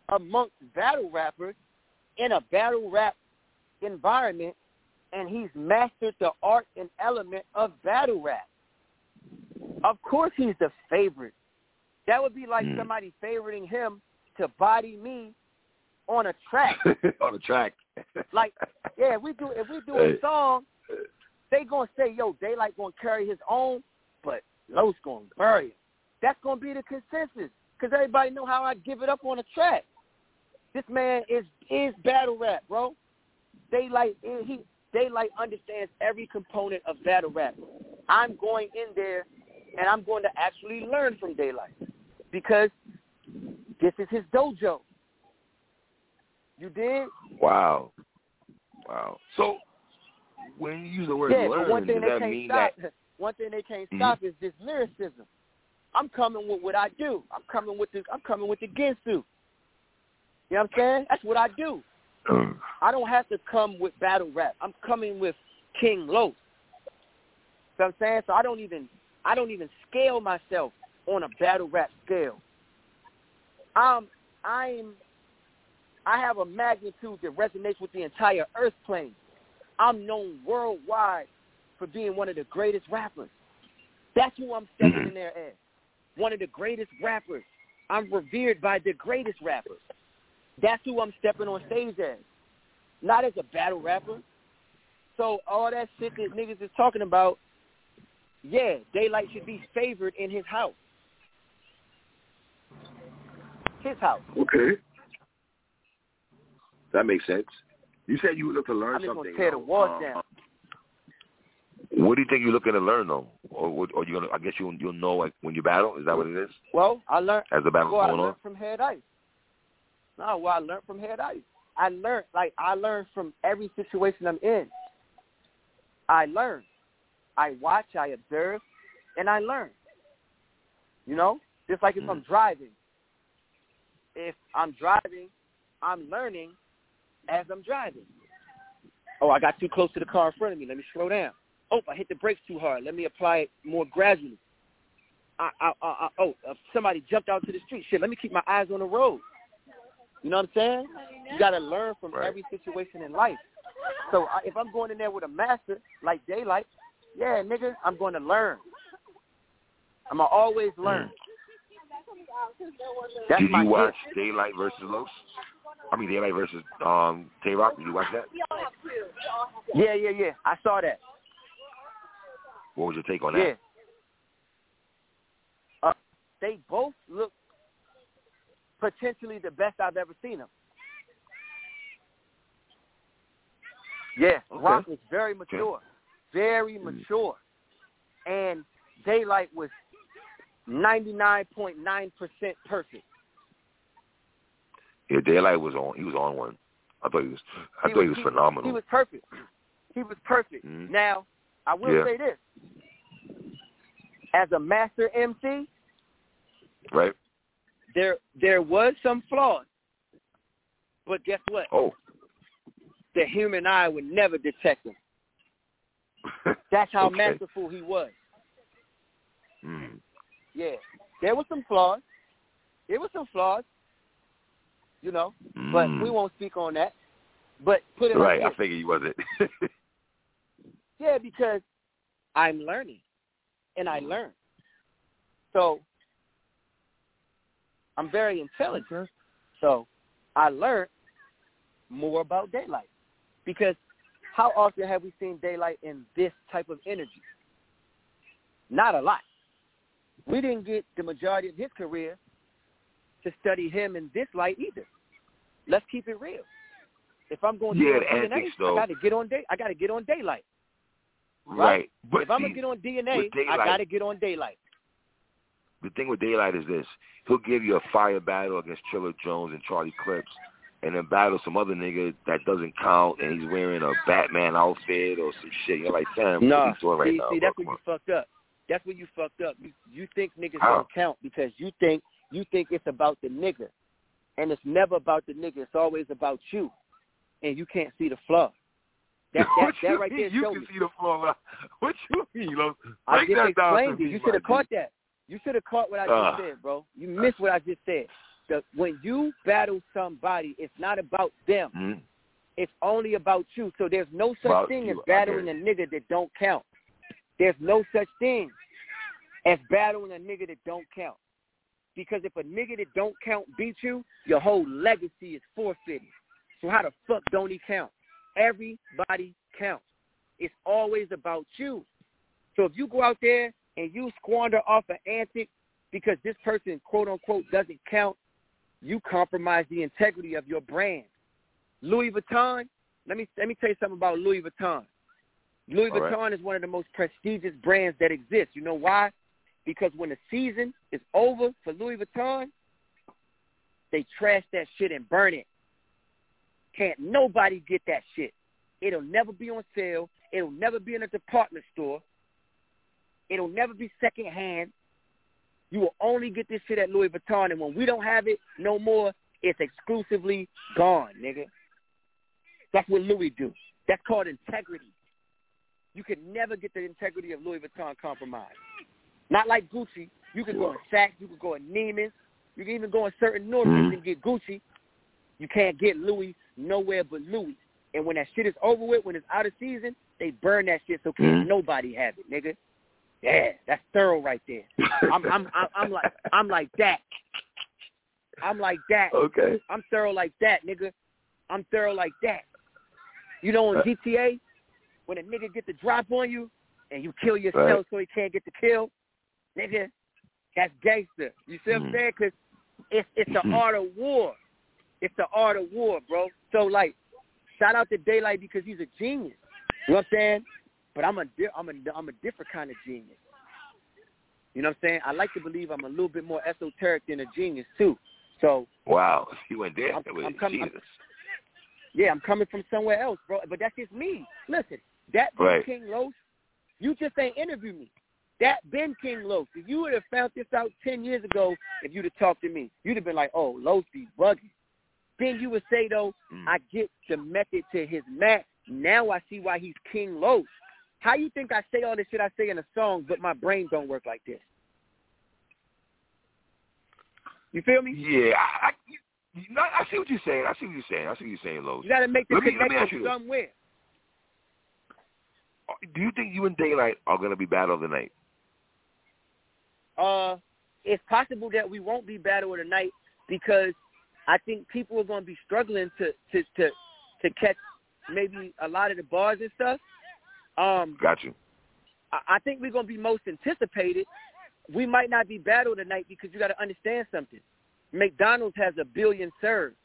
amongst battle rappers in a battle rap environment, and he's mastered the art and element of battle rap. Of course, he's the favorite. That would be like Mm. somebody favoriting him to body me on a track. On the track. Like, yeah, if we do if we do a song, they gonna say, "Yo, Daylyt gonna carry his own," but Los gonna bury it. That's gonna be the consensus because everybody know how I give it up on a track. This man is is battle rap, bro. Daylyt he Daylyt understands every component of battle rap. I'm going in there and I'm going to actually learn from Daylyt because this is his dojo. You did? Wow. Wow. So when you use the word yeah, learn, one thing does they that can't mean stop. that one thing they can't Mhm. stop is this lyricism. I'm coming with what I do. I'm coming with the I'm coming with the Ginsu. You know what I'm saying? That's what I do. I don't have to come with battle rap. I'm coming with King Los. You know what I'm saying? So I don't even I don't even scale myself on a battle rap scale. Um I'm I have a magnitude that resonates with the entire earth plane. I'm known worldwide for being one of the greatest rappers. That's who I'm stepping Mhm. in there as. One of the greatest rappers. I'm revered by the greatest rappers. That's who I'm stepping on stage as. Not as a battle rapper. So all that shit that niggas is talking about, yeah, Daylyt should be favored in his house. His house. okay. That makes sense. You said you would look to learn something. I'm just something. gonna tear the walls Uh, down. What do you think you're looking to learn though, or what, or you gonna? I guess you you'll know like when you battle. Is that what it is? Well, I learned As the battle's well, I going on. learned from Head Ice. No, well, I learned from Head Ice. I learned like I learned from every situation I'm in. I learn. I watch, I observe, and I learn. You know, just like if I'm driving. If I'm driving, I'm learning as I'm driving. Oh, I got too close to the car in front of me. Let me slow down. Oh, I hit the brakes too hard. Let me apply it more gradually. I, I, I, I oh, uh, somebody jumped out to the street. Shit, let me keep my eyes on the road. You know what I'm saying? You got to learn from Right. every situation in life. So I, if I'm going in there with a master like Daylyt, yeah, nigga, I'm going to learn. I'm gonna always learn. That's Did you watch gift. Daylyt versus Los? I mean Daylyt versus um Tay Roc. Did you watch that? Yeah, yeah, yeah. I saw that. What was your take on that? Yeah. that? Uh, they both look potentially the best I've ever seen them. Yeah, Okay. Roc was very mature, very mature, and Daylyt was ninety nine point nine percent perfect. Yeah, Daylyt was on. He was on one. I thought he was. I He thought he was phenomenal. He was perfect. He was perfect. Mhm. Now, I will Yeah. say this: as a master MC, right. there there was some flaws, but guess what? Oh. The human eye would never detect them. That's how Okay. masterful he was. Mm. Yeah, there was some flaws. There was some flaws, you know, but Mm. we won't speak on that. But put it Right. like I figured he wasn't. Yeah, because I'm learning, and I learn. So I'm very intelligent. So I learned more about Daylyt. Because how often have we seen Daylyt in this type of energy? Not a lot. We didn't get the majority of his career to study him in this light either. Let's keep it real. If I'm going to Yeah, get on DNA, antics, I got to get on day. I got to get on Daylyt. right. But if I'm gonna get on DNA, Daylyt- I got to get on Daylyt. the thing with Daylyt is this: he'll give you a fire battle against Triller Jones and Charlie Clips, and then battle some other nigga that doesn't count, and he's wearing a Batman outfit or some shit. You're like, Sam, No, what are you doing right see, now? see, that's where you fucked up. That's where you fucked up. You you think niggas How? don't count because you think you think it's about the nigga, and it's never about the nigga. It's always about you, and you can't see the flaw. That that, what that you right mean there you can me. see the flaw. What you mean, Lo? I just that explained it. You should have caught that. You should have caught what I just said, bro. You missed what I just said. The, when you battle somebody, it's not about them. Mhm. It's only about you. So there's no such About thing you. as battling a nigga that don't count. There's no such thing as battling a nigga that don't count. Because if a nigga that don't count beats you, your whole legacy is forfeited. So how the fuck don't he count? Everybody counts. It's always about you. So if you go out there and you squander off an antic because this person quote unquote doesn't count, you compromise the integrity of your brand. Louis Vuitton, let me let me tell you something about Louis Vuitton. Louis All right. Vuitton is one of the most prestigious brands that exists. You know why? Because when the season is over for Louis Vuitton, they trash that shit and burn it. Can't nobody get that shit. It'll never be on sale. It'll never be in a department store. It'll never be secondhand. You will only get this shit at Louis Vuitton, and when we don't have it no more, it's exclusively gone, nigga. That's what Louis do. That's called integrity. You can never get the integrity of Louis Vuitton compromised. Not like Gucci. You can go in Saks, you can go in Neiman's, you can even go in certain North's Mhm. and get Gucci. You can't get Louis nowhere but Louis. And when that shit is over with, when it's out of season, they burn that shit so can't Mhm. nobody have it, nigga. Yeah, that's thorough right there. I'm I'm I'm, I'm like I'm like that. I'm like that. Okay. I'm thorough like that, nigga. I'm thorough like that. You know, in Uh, GTA, when a nigga get the drop on you and you kill yourself Right. so he can't get the kill, nigga, that's gangster. You see what I'm Mhm. saying? Because it's it's the Mhm. art of war. It's the art of war, bro. So like, shout out to Daylyt because he's a genius. You know what I'm saying? But I'm a di- I'm a I'm a different kind of genius. You know what I'm saying? I like to believe I'm a little bit more esoteric than a genius too. So Wow. You went there I'm- with I'm it. coming- I'm- yeah, I'm coming from somewhere else, bro. But that's just me. Listen, that Right. King Los, you just ain't interviewed me. That Ben King Los, if you would have found this out ten years ago, if you'd have talked to me, you'd have been like, "Oh, Los be bugging." Then you would say, though, Mm. I get the method to his mat. Now I see why he's King Los. How you think I say all this shit I say in a song, but my brain don't work like this? You feel me? Yeah, I, I, you know, I see what you're saying. I see what you're saying. I see what you're saying, Los. You got to make the me- let me ask connection this. somewhere. Do you think you and Daylyt are going to be battle of the night? Uh, it's possible that we won't be battle of the night because I think people are going to be struggling to to to to catch maybe a lot of the bars and stuff. Um, Got you. I, I think we're going to be most anticipated. We might not be battle tonight because you got to understand something. McDonald's has a billion serves,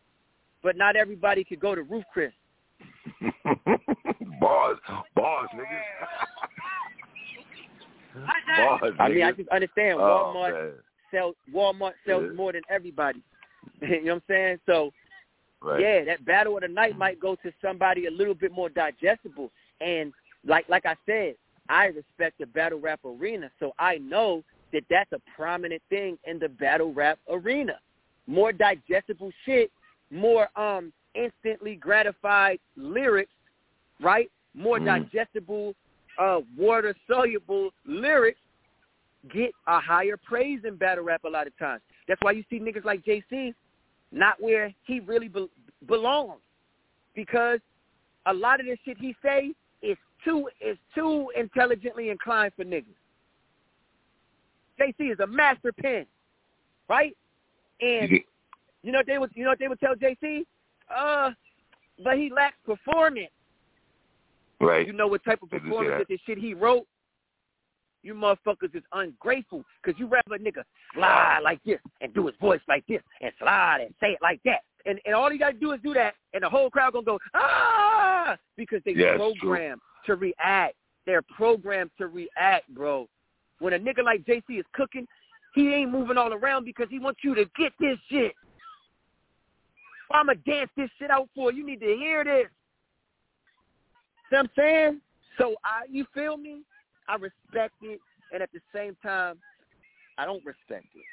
but not everybody could go to Ruth's Chris. bars, bars, nigga. Bars, I mean, I just understand Oh, Walmart man. sells Walmart sells Yeah. more than everybody. you know what I'm saying? So Right. yeah, that battle of the night might go to somebody a little bit more digestible. And like like I said, I respect the battle rap arena, so I know that that's a prominent thing in the battle rap arena. More digestible shit, more um instantly gratified lyrics, right? More Mm. digestible, uh, water soluble lyrics get a higher praise in battle rap a lot of times. That's why you see niggas like JC not where he really be- belongs because a lot of this shit he say is too is too intelligently inclined for niggas. JC is a master pen, right? And You- you know what they would you know what they would tell JC? Uh, but he lacks performance. Right. You know what type of performance that. this shit he wrote? You motherfuckers is ungrateful because you rather a nigga slide like this and do his voice like this and slide and say it like that. And and all you gotta do is do that and the whole crowd gonna go, ah because they Yeah, programmed to react. They're programmed to react, bro. When a nigga like JC is cooking, he ain't moving all around because he wants you to get this shit. I'ma dance this shit out for you. You need to hear this. See what I'm saying? So I you feel me? I respect it and at the same time I don't respect it.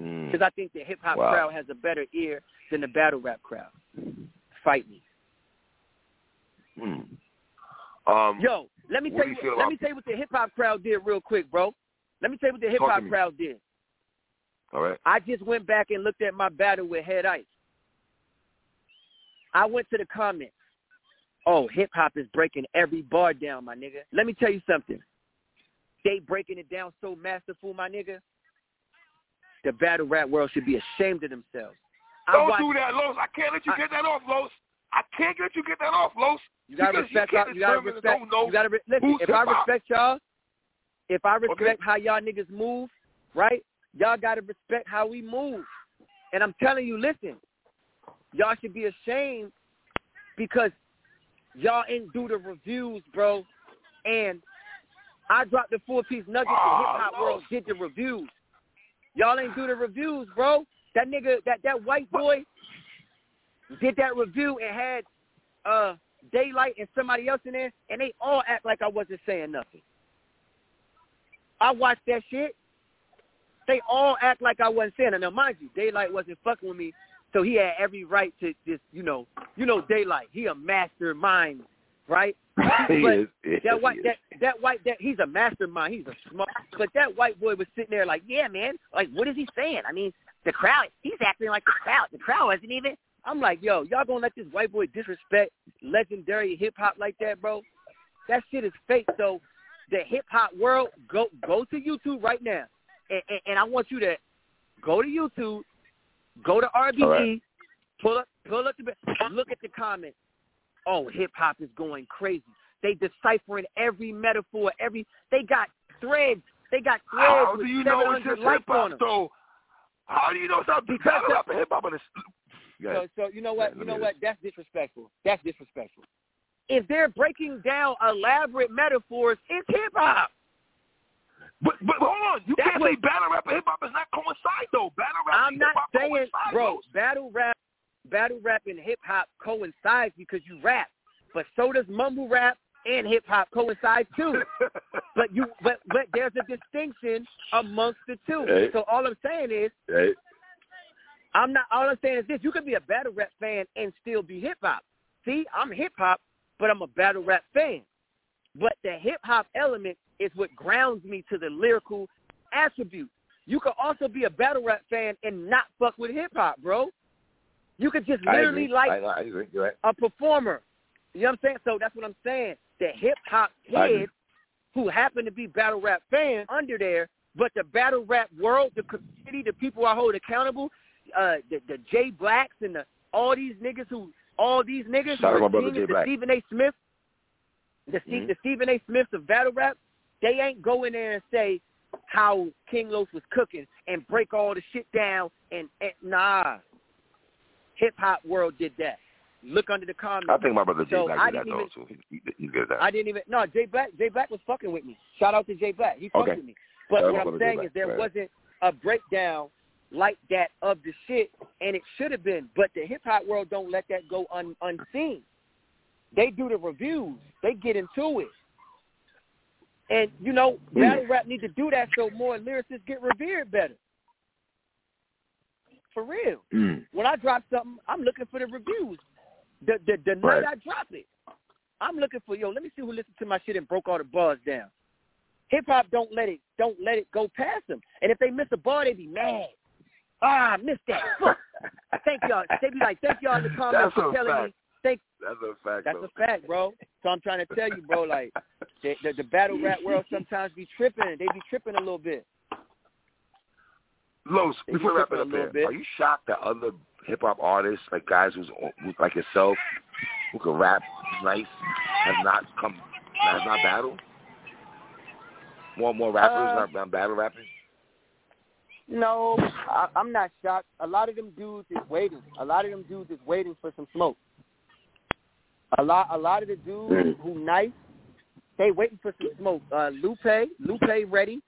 Mm. Because I think the hip hop Wow. crowd has a better ear than the battle rap crowd. Fight me. Mm. Um, Yo, let me tell you you let me tell you what the hip hop crowd did real quick, bro. Let me tell you what the hip hop crowd did. all right. I just went back and looked at my battle with Head Ice. I went to the comments. Oh, hip hop is breaking every bar down, my nigga. Let me tell you something. They breaking it down so masterful, my nigga. The battle rap world should be ashamed of themselves. Don't watched- do that, Los. I can't let you I- get that off, Los. I can't let you get that off, Los. You gotta respect. you You gotta respect. You gotta re- listen. If I respect y'all, if I respect Okay. how y'all niggas move, right? Y'all gotta respect how we move. And I'm telling you, listen, y'all should be ashamed because y'all ain't do the reviews, bro. And I dropped the four piece nugget. Oh, the hip hop no. world did the reviews. Y'all ain't do the reviews, bro. That nigga, that that white boy, did that review and had uh Daylyt and somebody else in there, and they all act like I wasn't saying nothing. I watched that shit. They all act like I wasn't saying it. Now, mind you, Daylyt wasn't fucking with me, so he had every right to just, you know, you know, Daylyt. He a mastermind, right? he but is. That white, that that white, that he's a mastermind. He's a smart. But that white boy was sitting there like, yeah, man. Like, what is he saying? I mean, the crowd. He's acting like the crowd. The crowd wasn't even. I'm like, yo, y'all gonna let this white boy disrespect legendary hip hop like that, bro? That shit is fake. So the hip hop world, go go to YouTube right now, and, and, and I want you to go to YouTube, go to All right. pull up pull up the look at the comments. Oh, hip hop is going crazy. They deciphering every metaphor, every they got threads. They got threads How do you know it's just hip hop though? How do you know it's not Because rap and hip hop? Go So, so you know what? You know what? That's disrespectful. That's disrespectful. If they're breaking down elaborate metaphors, it's hip hop. But but hold on, you That's can't what- say battle rap and hip hop is not coincide though. Battle rap I'm and not saying, coincide, bro, Los. battle rap, battle rap and hip hop coincides because you rap, but so does mumble rap and hip hop coincide too. But you, but but there's a distinction amongst the two. Hey. So all I'm saying is, Hey, I'm not. All I'm saying is this: you could be a battle rap fan and still be hip hop. See, I'm hip hop, but I'm a battle rap fan. But the hip hop element is what grounds me to the lyrical attributes. You could also be a battle rap fan and not fuck with hip hop, bro. You could just literally like I, I agree. Right. a performer. You know what I'm saying? So that's what I'm saying. The hip hop kids who happen to be battle rap fans under there, but the battle rap world, the community, the people I hold accountable, uh, the, the Jay Blacks and the all these niggas who all these niggas Shout out who my are Jay the Black. Stephen A. Smith, the, Mhm. the Stephen A. Smiths of battle rap, they ain't go in there and say how King Los was cooking and break all the shit down and, and nah. Hip hop world did that. Look under the comments. I think my brother Jay So, Black did that didn't though too. He, he, at that. I didn't even no Jay Black. Jay Black was fucking with me. Shout out to Jay Black. He fucked Okay. with me. But out what I'm saying is there Right. wasn't a breakdown like that of the shit, and it should have been. But the hip hop world don't let that go un, unseen. They do the reviews. They get into it. And you know, battle rap need to do that so more lyricists get revered better. For real. Mm. When I drop something, I'm looking for the reviews. The the, the Right. night I drop it, I'm looking for yo. Let me see who listened to my shit and broke all the bars down. Hip hop don't let it don't let it go past them. And if they miss a bar, they be mad. Ah, I missed that. Fuck. Thank y'all. They be like, thank y'all in the comments That's for telling me. Thank. That's a fact. Bro. That's a fact, bro. So I'm trying to tell you, bro. Like the the, the battle rap world sometimes be tripping. They be tripping a little bit. Los, They before be we wrap it tripping a up there, bit. are you shocked that other hip hop artists, like guys who's, who's like yourself, who can rap nice, have not come, have not battled? More and more rappers Uh, not, not battle rapping. No, I, I'm not shocked. A lot of them dudes is waiting. A lot of them dudes is waiting for some smoke. A lot, a lot of the dudes Mm. who nice, they waiting for some smoke. Uh, Lupe, Lupe ready.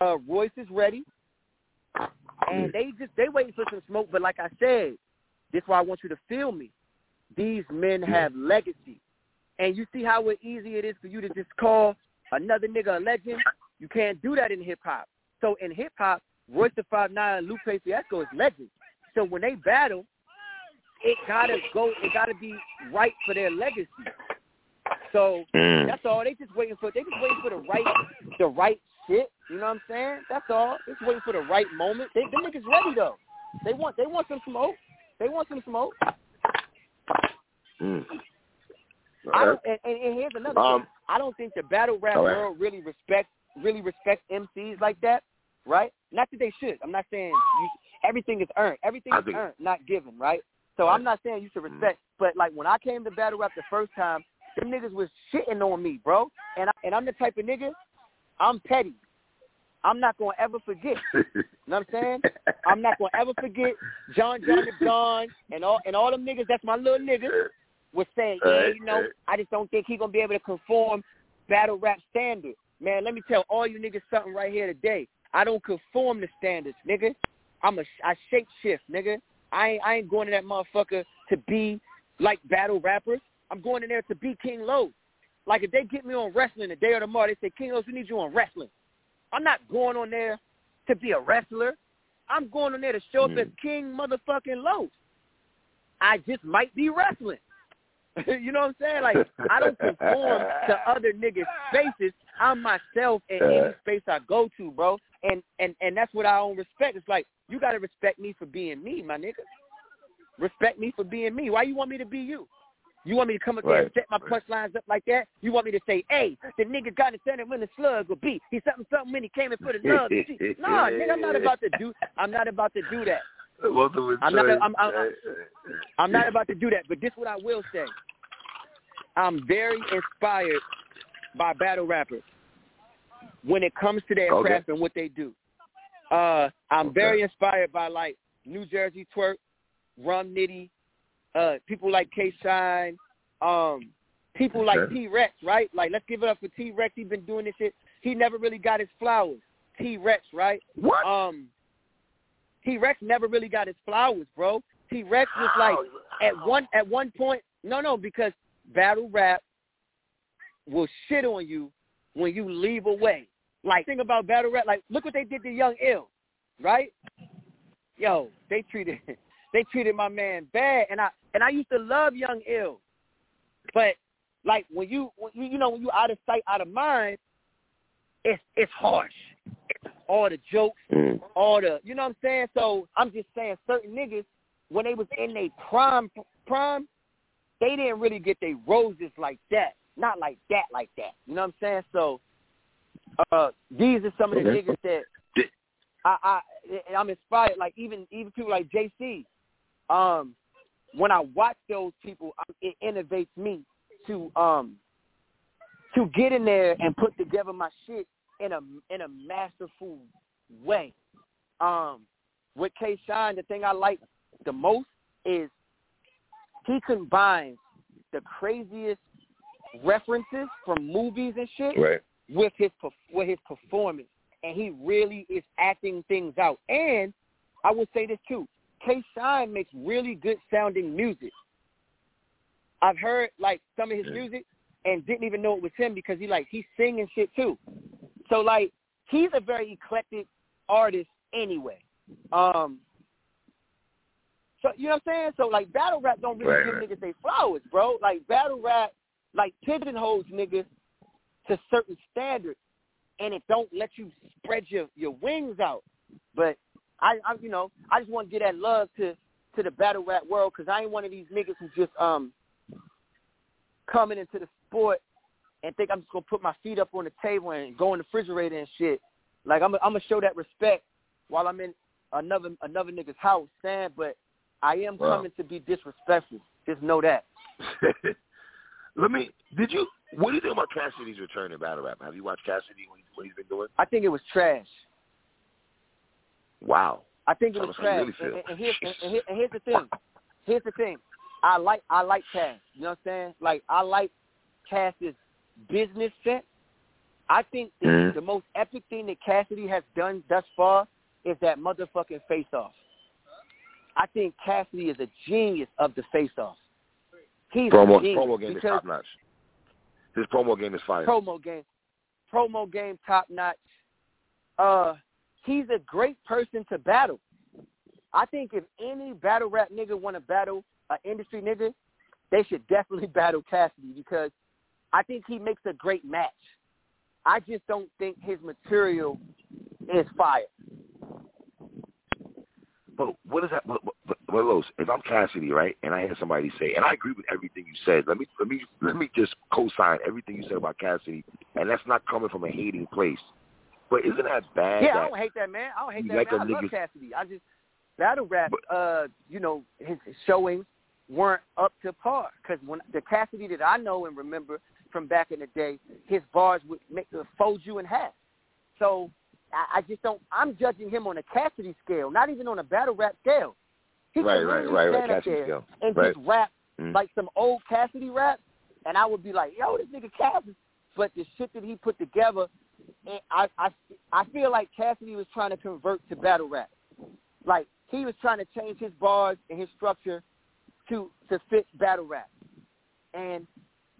Uh, Royce is ready, and they just they waiting for some smoke. But like I said, this is why I want you to feel me. These men have legacy, and you see how easy it is for you to just call another nigga a legend. You can't do that in hip hop. So in hip hop, Royce the Five Nine Lupe Fiasco is legends. So when they battle, it gotta go. It gotta be right for their legacy. So Mm. that's all. They just waiting for. They just waiting for the right, the right shit. You know what I'm saying? That's all. Just waiting for the right moment. They, them niggas ready though. They want. They want some smoke. They want some smoke. Mm. I don't, and, and, and here's another Um, thing. I don't think the battle rap right. world really respects really respects MCs like that, right? Not that they should. I'm not saying you, everything is earned. Everything I is think- earned, not given, right? So. I'm not saying you should mm-hmm. respect, but like when I came to battle rap the first time, them niggas was shitting on me, bro. And I, and I'm the type of nigga, I'm petty. I'm not gonna ever forget. You know what I'm saying? I'm not gonna ever forget John John the John and all and all them niggas. That's my little niggas was saying, yeah, you know. I just don't think he gonna be able to conform battle rap standards. Man, let me tell all you niggas something right here today. I don't conform to standards, nigga. I'm a I shape shift, nigga. I ain't I ain't going to that motherfucker to be like battle rappers. I'm going in there to be King Los. Like if they get me on wrestling the day or tomorrow, they say King Los, we need you on wrestling. I'm not going on there to be a wrestler. I'm going on there to show up Mm. as King motherfucking Los. I just might be wrestling. you know what I'm saying? Like I don't conform to other niggas' spaces. I'm myself in any space I go to, bro. And and and that's what I own respect. It's like you gotta respect me for being me, my nigga. Respect me for being me. Why you want me to be you? You want me to come up there and set my right. punchlines up like that? You want me to say, hey, the nigga got to send stand when the slug will be. He something something when he came in for the love. nah, nigga, I'm not about to do. I'm not about to do that. I'm not-. I'm- I'm- I'm not about to do that. But this is what I will say. I'm very inspired by battle rappers when it comes to their Okay. craft and what they do. Uh, I'm Okay. very inspired by like New Jersey Twerk, Rum Nitty, uh, people like K Shine, um, people like T Rex, right? Like let's give it up for T Rex. He's been doing this shit. He never really got his flowers. T Rex, right? what? Um, T Rex never really got his flowers, bro. T Rex was like at one at one point. No, no, because battle rap will shit on you when you leave away. Like think about battle rap. Like look what they did to Young Ill, right? Yo, they treated they treated my man bad, and I and I used to love Young Ill, but like when you when you, you know when you out of sight out of mind, it's it's harsh. All the jokes, Mm. all the you know what I'm saying. So I'm just saying certain niggas when they was in their prime prime, they didn't really get their roses like that. Not like that, like that. You know what I'm saying? So uh these are some of the Okay. niggas that I, I I'm inspired. Like even even people like JC. Um, when I watch those people, it innovates me to um to get in there and put together my shit in a in a masterful way. Um, with K Shine, the thing I like the most is he combines the craziest references from movies and shit Right. With his perf- with his performance, and he really is acting things out. And I would say this too: K. Shine makes really good sounding music. I've heard like some of his music and didn't even know it was him because he like he's singing shit too. So like he's a very eclectic artist anyway. Um so you know what I'm saying? So like battle rap don't really Right, give right. niggas they flowers, bro. Like battle rap like pigeonholes niggas to certain standards and it don't let you spread your your wings out. But I, I you know, I just want to give that love to to the battle rap world because I ain't one of these niggas who just um coming into the sport and think I'm just gonna put my feet up on the table and go in the refrigerator and shit. Like I'm, I'm gonna show that respect while I'm in another another nigga's house, saying, but I am Wow. coming to be disrespectful. Just know that. Let me. Did you? What do you think about Cassidy's return in battle rap? Have you watched Cassidy what, he, what he's been doing? I think it was trash. Wow. I think it was us how you trash. really and, and, here's, and, here's the thing. Here's the thing. I like I like Cass. You know what I'm saying? Like I like Cass's business sense. I think the, Mhm. the most epic thing that Cassidy has done thus far is that motherfucking face off. I think Cassidy is a genius of the face off. He's Promo a promo game is top notch. His promo game is fire. promo game, promo game top notch. Uh, he's a great person to battle. I think if any battle rap nigga want to battle an industry nigga, they should definitely battle Cassidy because I think he makes a great match. I just don't think his material is fire. But what is that? But, but, but, but Los, if I'm Cassidy, right, and I hear somebody say, and I agree with everything you said. Let me let me let me just co-sign everything you said about Cassidy, and that's not coming from a hating place. But isn't that bad? Yeah, I don't hate that man. I don't hate that like man. I love Cassidy. I just battle rap. uh, you know, his showings weren't up to par because when the Cassidy that I know and remember from back in the day, his bars would make uh, fold you in half. So I, I just don't. I'm judging him on a Cassidy scale, not even on a battle rap scale. He Right, right, right, right, Cassidy scale. and Right. just rap Mm. like some old Cassidy rap, and I would be like, "Yo, this nigga Cassidy." But the shit that he put together, and I I I feel like Cassidy was trying to convert to battle rap. Like he was trying to change his bars and his structure to to fit battle rap, and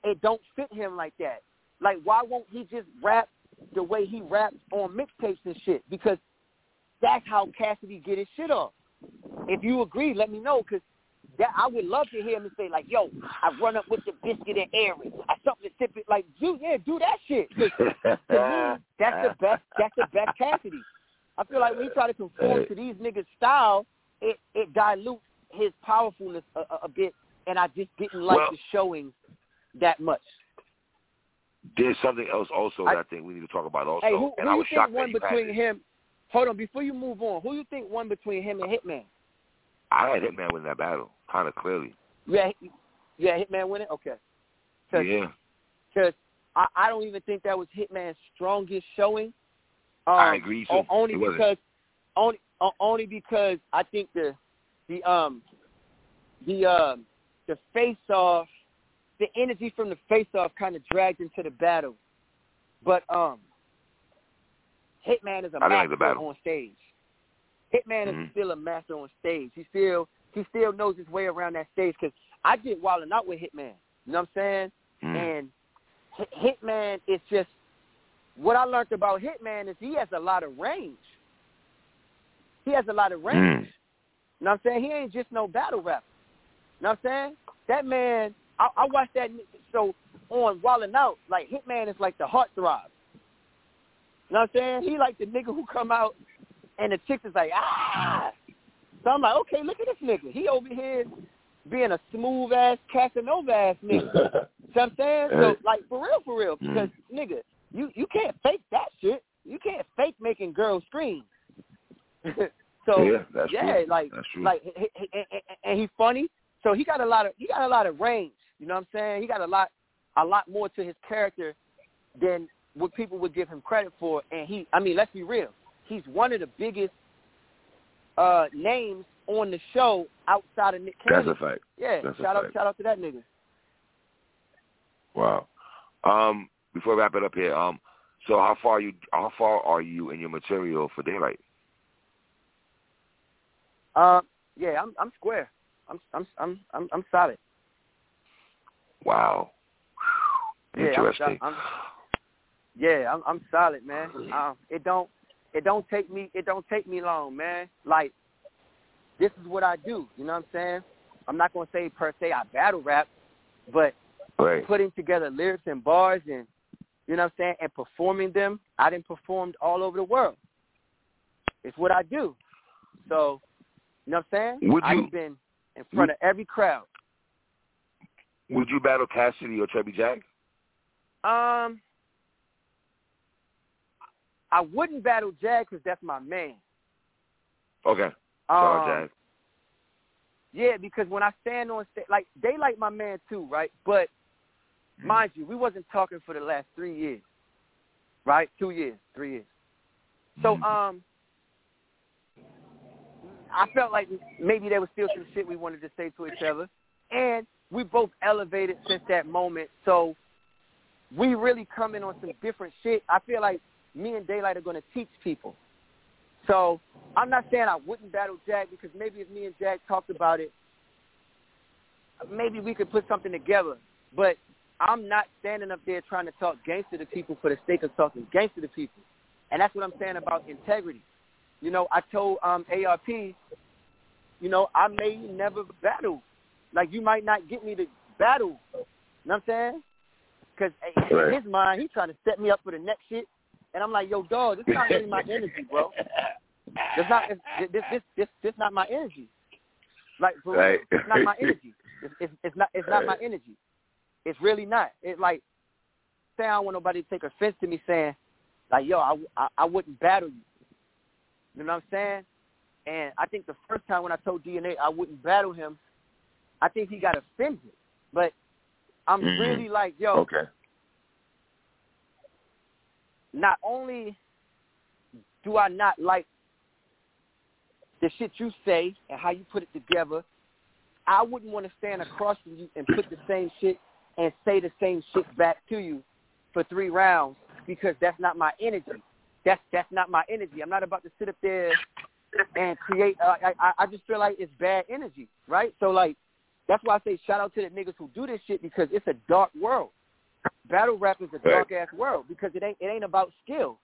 it don't fit him like that. Like why won't he just rap the way he raps on mixtapes and shit because that's how Cassidy get his shit off. If you agree, let me know because that I would love to hear him say like, "Yo, I run up with the biscuit and Aaron. I something to sip it like, dude, yeah, do that shit." to me, that's the best. That's the best Cassidy. I feel like when he try to conform to these niggas' style, it it dilutes his powerfulness a, a, a bit, and I just didn't like Well- the showing that much. There's something else also I- that I think we need to talk about also. Hey, who, and who I you was think shocked won between him? Hold on, before you move on, who you think won between him and Hitman? I had Hitman win that battle, kind of clearly. Yeah, yeah, Hitman win it. Okay, Cause, Yeah. Because I, I don't even think that was Hitman's strongest showing. Um, I agree, too. Only because, only only because I think the the um the um the face off, the energy from the face off kind of dragged into the battle. But um, Hitman is a didn't like master on stage. Hitman Mhm. is still a master on stage. He still he still knows his way around that stage. Because I get wilding out with Hitman. You know what I'm saying? Mm. And Hit- Hitman is just what I learned about Hitman is he has a lot of range. He has a lot of range. Mm. You know what I'm saying? He ain't just no battle rapper. You know what I'm saying? That man, I, I watched that so on Wildin' Out, like Hitman is like the heartthrob. You know what I'm saying? He like the nigga who come out and the chicks is like, ah. So I'm like, okay, look at this nigga. He over here being a smooth ass Casanova ass nigga. You know what I'm saying? So like for real, for real, because nigga, you you can't fake that shit. You can't fake making girls scream. so Yeah, that's yeah, true. like That's true. like he, he, he, and he's funny. So he got a lot of he got a lot of range. You know what I'm saying? He got a lot a lot more to his character than what people would give him credit for. And he, I mean, let's be real, he's one of the biggest uh names on the show outside of Nick Cannon. That's a fact. yeah, that's shout out fact. shout out to that nigga. Wow. Um, before we wrap it up here, um, so how far you how far are you in your material for Daylyt? Uh, yeah, I'm I'm square. I'm I'm I'm I'm, I'm solid. Wow. Yeah, I'm- Interesting. I'm- Yeah, I'm I'm solid, man. Um, it don't it don't take me it don't take me long, man. Like this is what I do. You know what I'm saying? I'm not gonna say per se I battle rap, but right. putting together lyrics and bars and you know what I'm saying and performing them. I didn't performed all over the world. It's what I do. So you know what I'm saying? Would you- I've been in front of every crowd. Would you battle Cassidy or Chubby Jack? Um, I wouldn't battle Jag because that's my man. Okay. Shout out Um, Jag. Yeah, because when I stand on stage, like they like my man too, right? But Mm. mind you, we wasn't talking for the last three years, right? Two years, three years. So Mhm. um, I felt like maybe there was still some shit we wanted to say to each other, and we both elevated since that moment. So we really come in on some different shit. I feel like me and Daylyt are going to teach people. So I'm not saying I wouldn't battle Jack because maybe if me and Jack talked about it, maybe we could put something together. But I'm not standing up there trying to talk gangster to people for the sake of talking gangster to people. And that's what I'm saying about integrity. You know, I told um, ARP, you know, I may never battle. Like, you might not get me to battle. You know what I'm saying? Because Right. in his mind, he's trying to set me up for the next shit. And I'm like, yo, dog, this is not really my energy, bro. This not this this this this, this not my energy. Like bro, Right. it's not my energy. It's, it's it's not it's not my energy. It's really not. It's like say I don't want nobody to take offense to me saying like yo I, I I wouldn't battle you. You know what I'm saying? And I think the first time when I told DNA I wouldn't battle him, I think he got offended. But I'm Mhm. really like yo, Okay. Not only do I not like the shit you say and how you put it together, I wouldn't want to stand across from you and put the same shit and say the same shit back to you for three rounds because that's not my energy. That's that's not my energy. I'm not about to sit up there and create. Uh, I I just feel like it's bad energy, right? So like that's why I say shout out to the niggas who do this shit because it's a dark world. Battle rap is a dark ass world because it ain't it ain't about skill.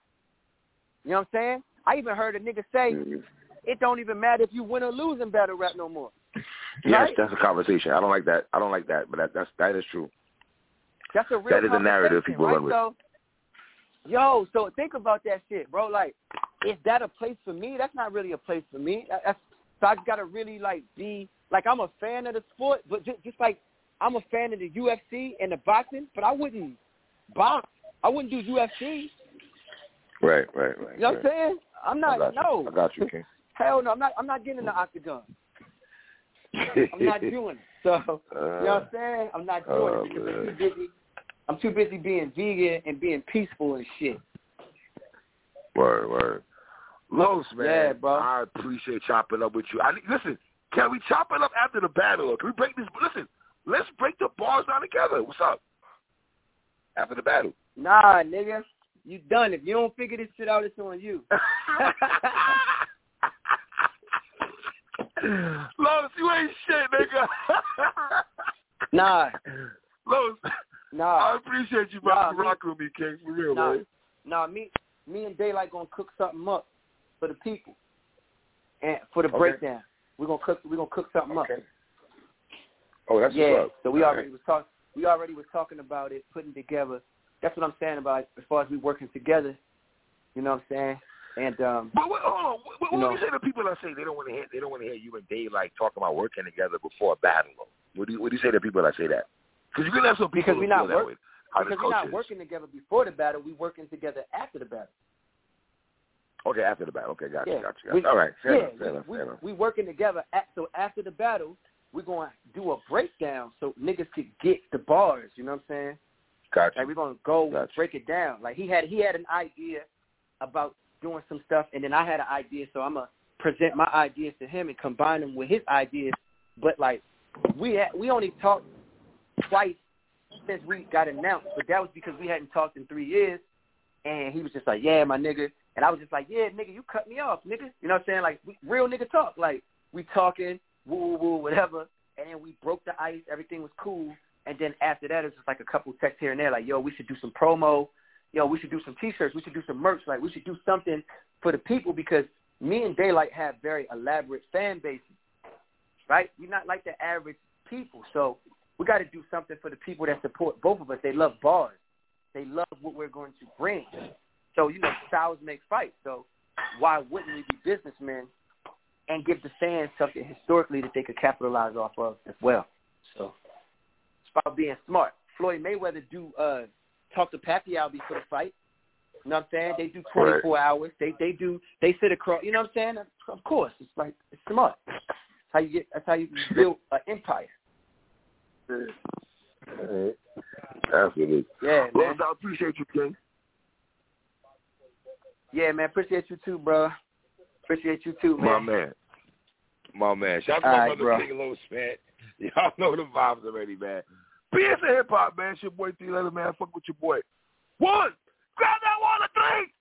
You know what I'm saying? I even heard a nigga say Mm-hmm. it don't even matter if you win or lose in battle rap no more. Yes, Right? that's a conversation. I don't like that. I don't like that, but that, that's that is true. That's a real That is a narrative people right? run with. So, yo, so think about that shit, bro. Like, is that a place for me? That's not really a place for me. That- That's, so I gotta really like be like I'm a fan of the sport, but just, just like I'm a fan of the UFC and the boxing, but I wouldn't box. I wouldn't do UFC. Right, right, right. You know what I'm saying? I'm I not. you. No. I got you, King. Hell no. I'm not. I'm not getting in the octagon. I'm not doing it. So you know what I'm uh, saying? I'm not oh, doing Oh, it because I'm too busy. I'm too busy being vegan and being peaceful and shit. Word, word. Los, man. Yeah, bro. I appreciate chopping up with you. I listen, can we chop it up after the battle? Or can we break this? Listen, let's break the bars down together. What's up? After the battle. Nah, nigga, you done. If you don't figure this shit out, it's on you. Los, you ain't shit, nigga. Nah, Los, I appreciate you, Nah, rocking with me, King. For real, nah, man. nah. Me, me and Daylyt gonna cook something up for the people and for the Okay. breakdown. We're gonna cook. We're gonna cook something up. Okay. Oh, that's yeah. So we All already was talk. We already was talking about it, putting together. That's what I'm saying about as far as we working together. You know what I'm saying? And um, But what, hold on. What, what, You know. do you say to people that say they don't want to hear they don't want to hear you and Dave like talking about working together before a battle? What do you what do you say to people that say that? Because you can have some people Because we who not feel that way. Because we're not working together before the battle, we working together after the battle. Okay, after the battle. Okay, got you, Yeah. got you. Got We- All right, fair yeah, enough, fair enough, we, enough. we, we working together. At, so after the battle, we're going to do a breakdown so niggas could get the bars. You know what I'm saying? Got Like we're gonna go Gotcha. break it down. Like he had he had an idea about doing some stuff, and then I had an idea, so I'm gonna present my ideas to him and combine them with his ideas. But like we had, we only talked twice since we got announced, but that was because we hadn't talked in three years. And he was just like, "Yeah, my nigga," and I was just like, "Yeah, nigga, you cut me off, nigga." You know what I'm saying? Like we, real nigga talk. Like we talking, woo woo woo, whatever. And then we broke the ice. Everything was cool. And then after that, it was just like a couple texts here and there, like, "Yo, we should do some promo. Yo, we should do some T-shirts. We should do some merch. Like, we should do something for the people because me and Daylyt have very elaborate fan bases, right? We're not like the average people, so we got to do something for the people that support both of us. They love bars. They love what we're going to bring. So you know, styles make fights. So why wouldn't we be businessmen and give the fans something historically that they could capitalize off of as well? So it's about being smart. Floyd Mayweather do uh talk to Pacquiao before the fight. You know what I'm saying? They do 24 hours. They they do they sit across. You know what I'm saying? Of course, it's like it's smart. That's how you get. That's how you build an empire. Absolutely. Yeah, man. Los, I appreciate you, King. Yeah, man. Appreciate you too, bro. Appreciate you too, man. My man. My man. Shout out to my right, brother bro. King Los, man. Y'all know the vibes already, man. BS Hip Hop, man. It's your boy Three Letter, man. Fuck with your boy. One. Grab that one, a three.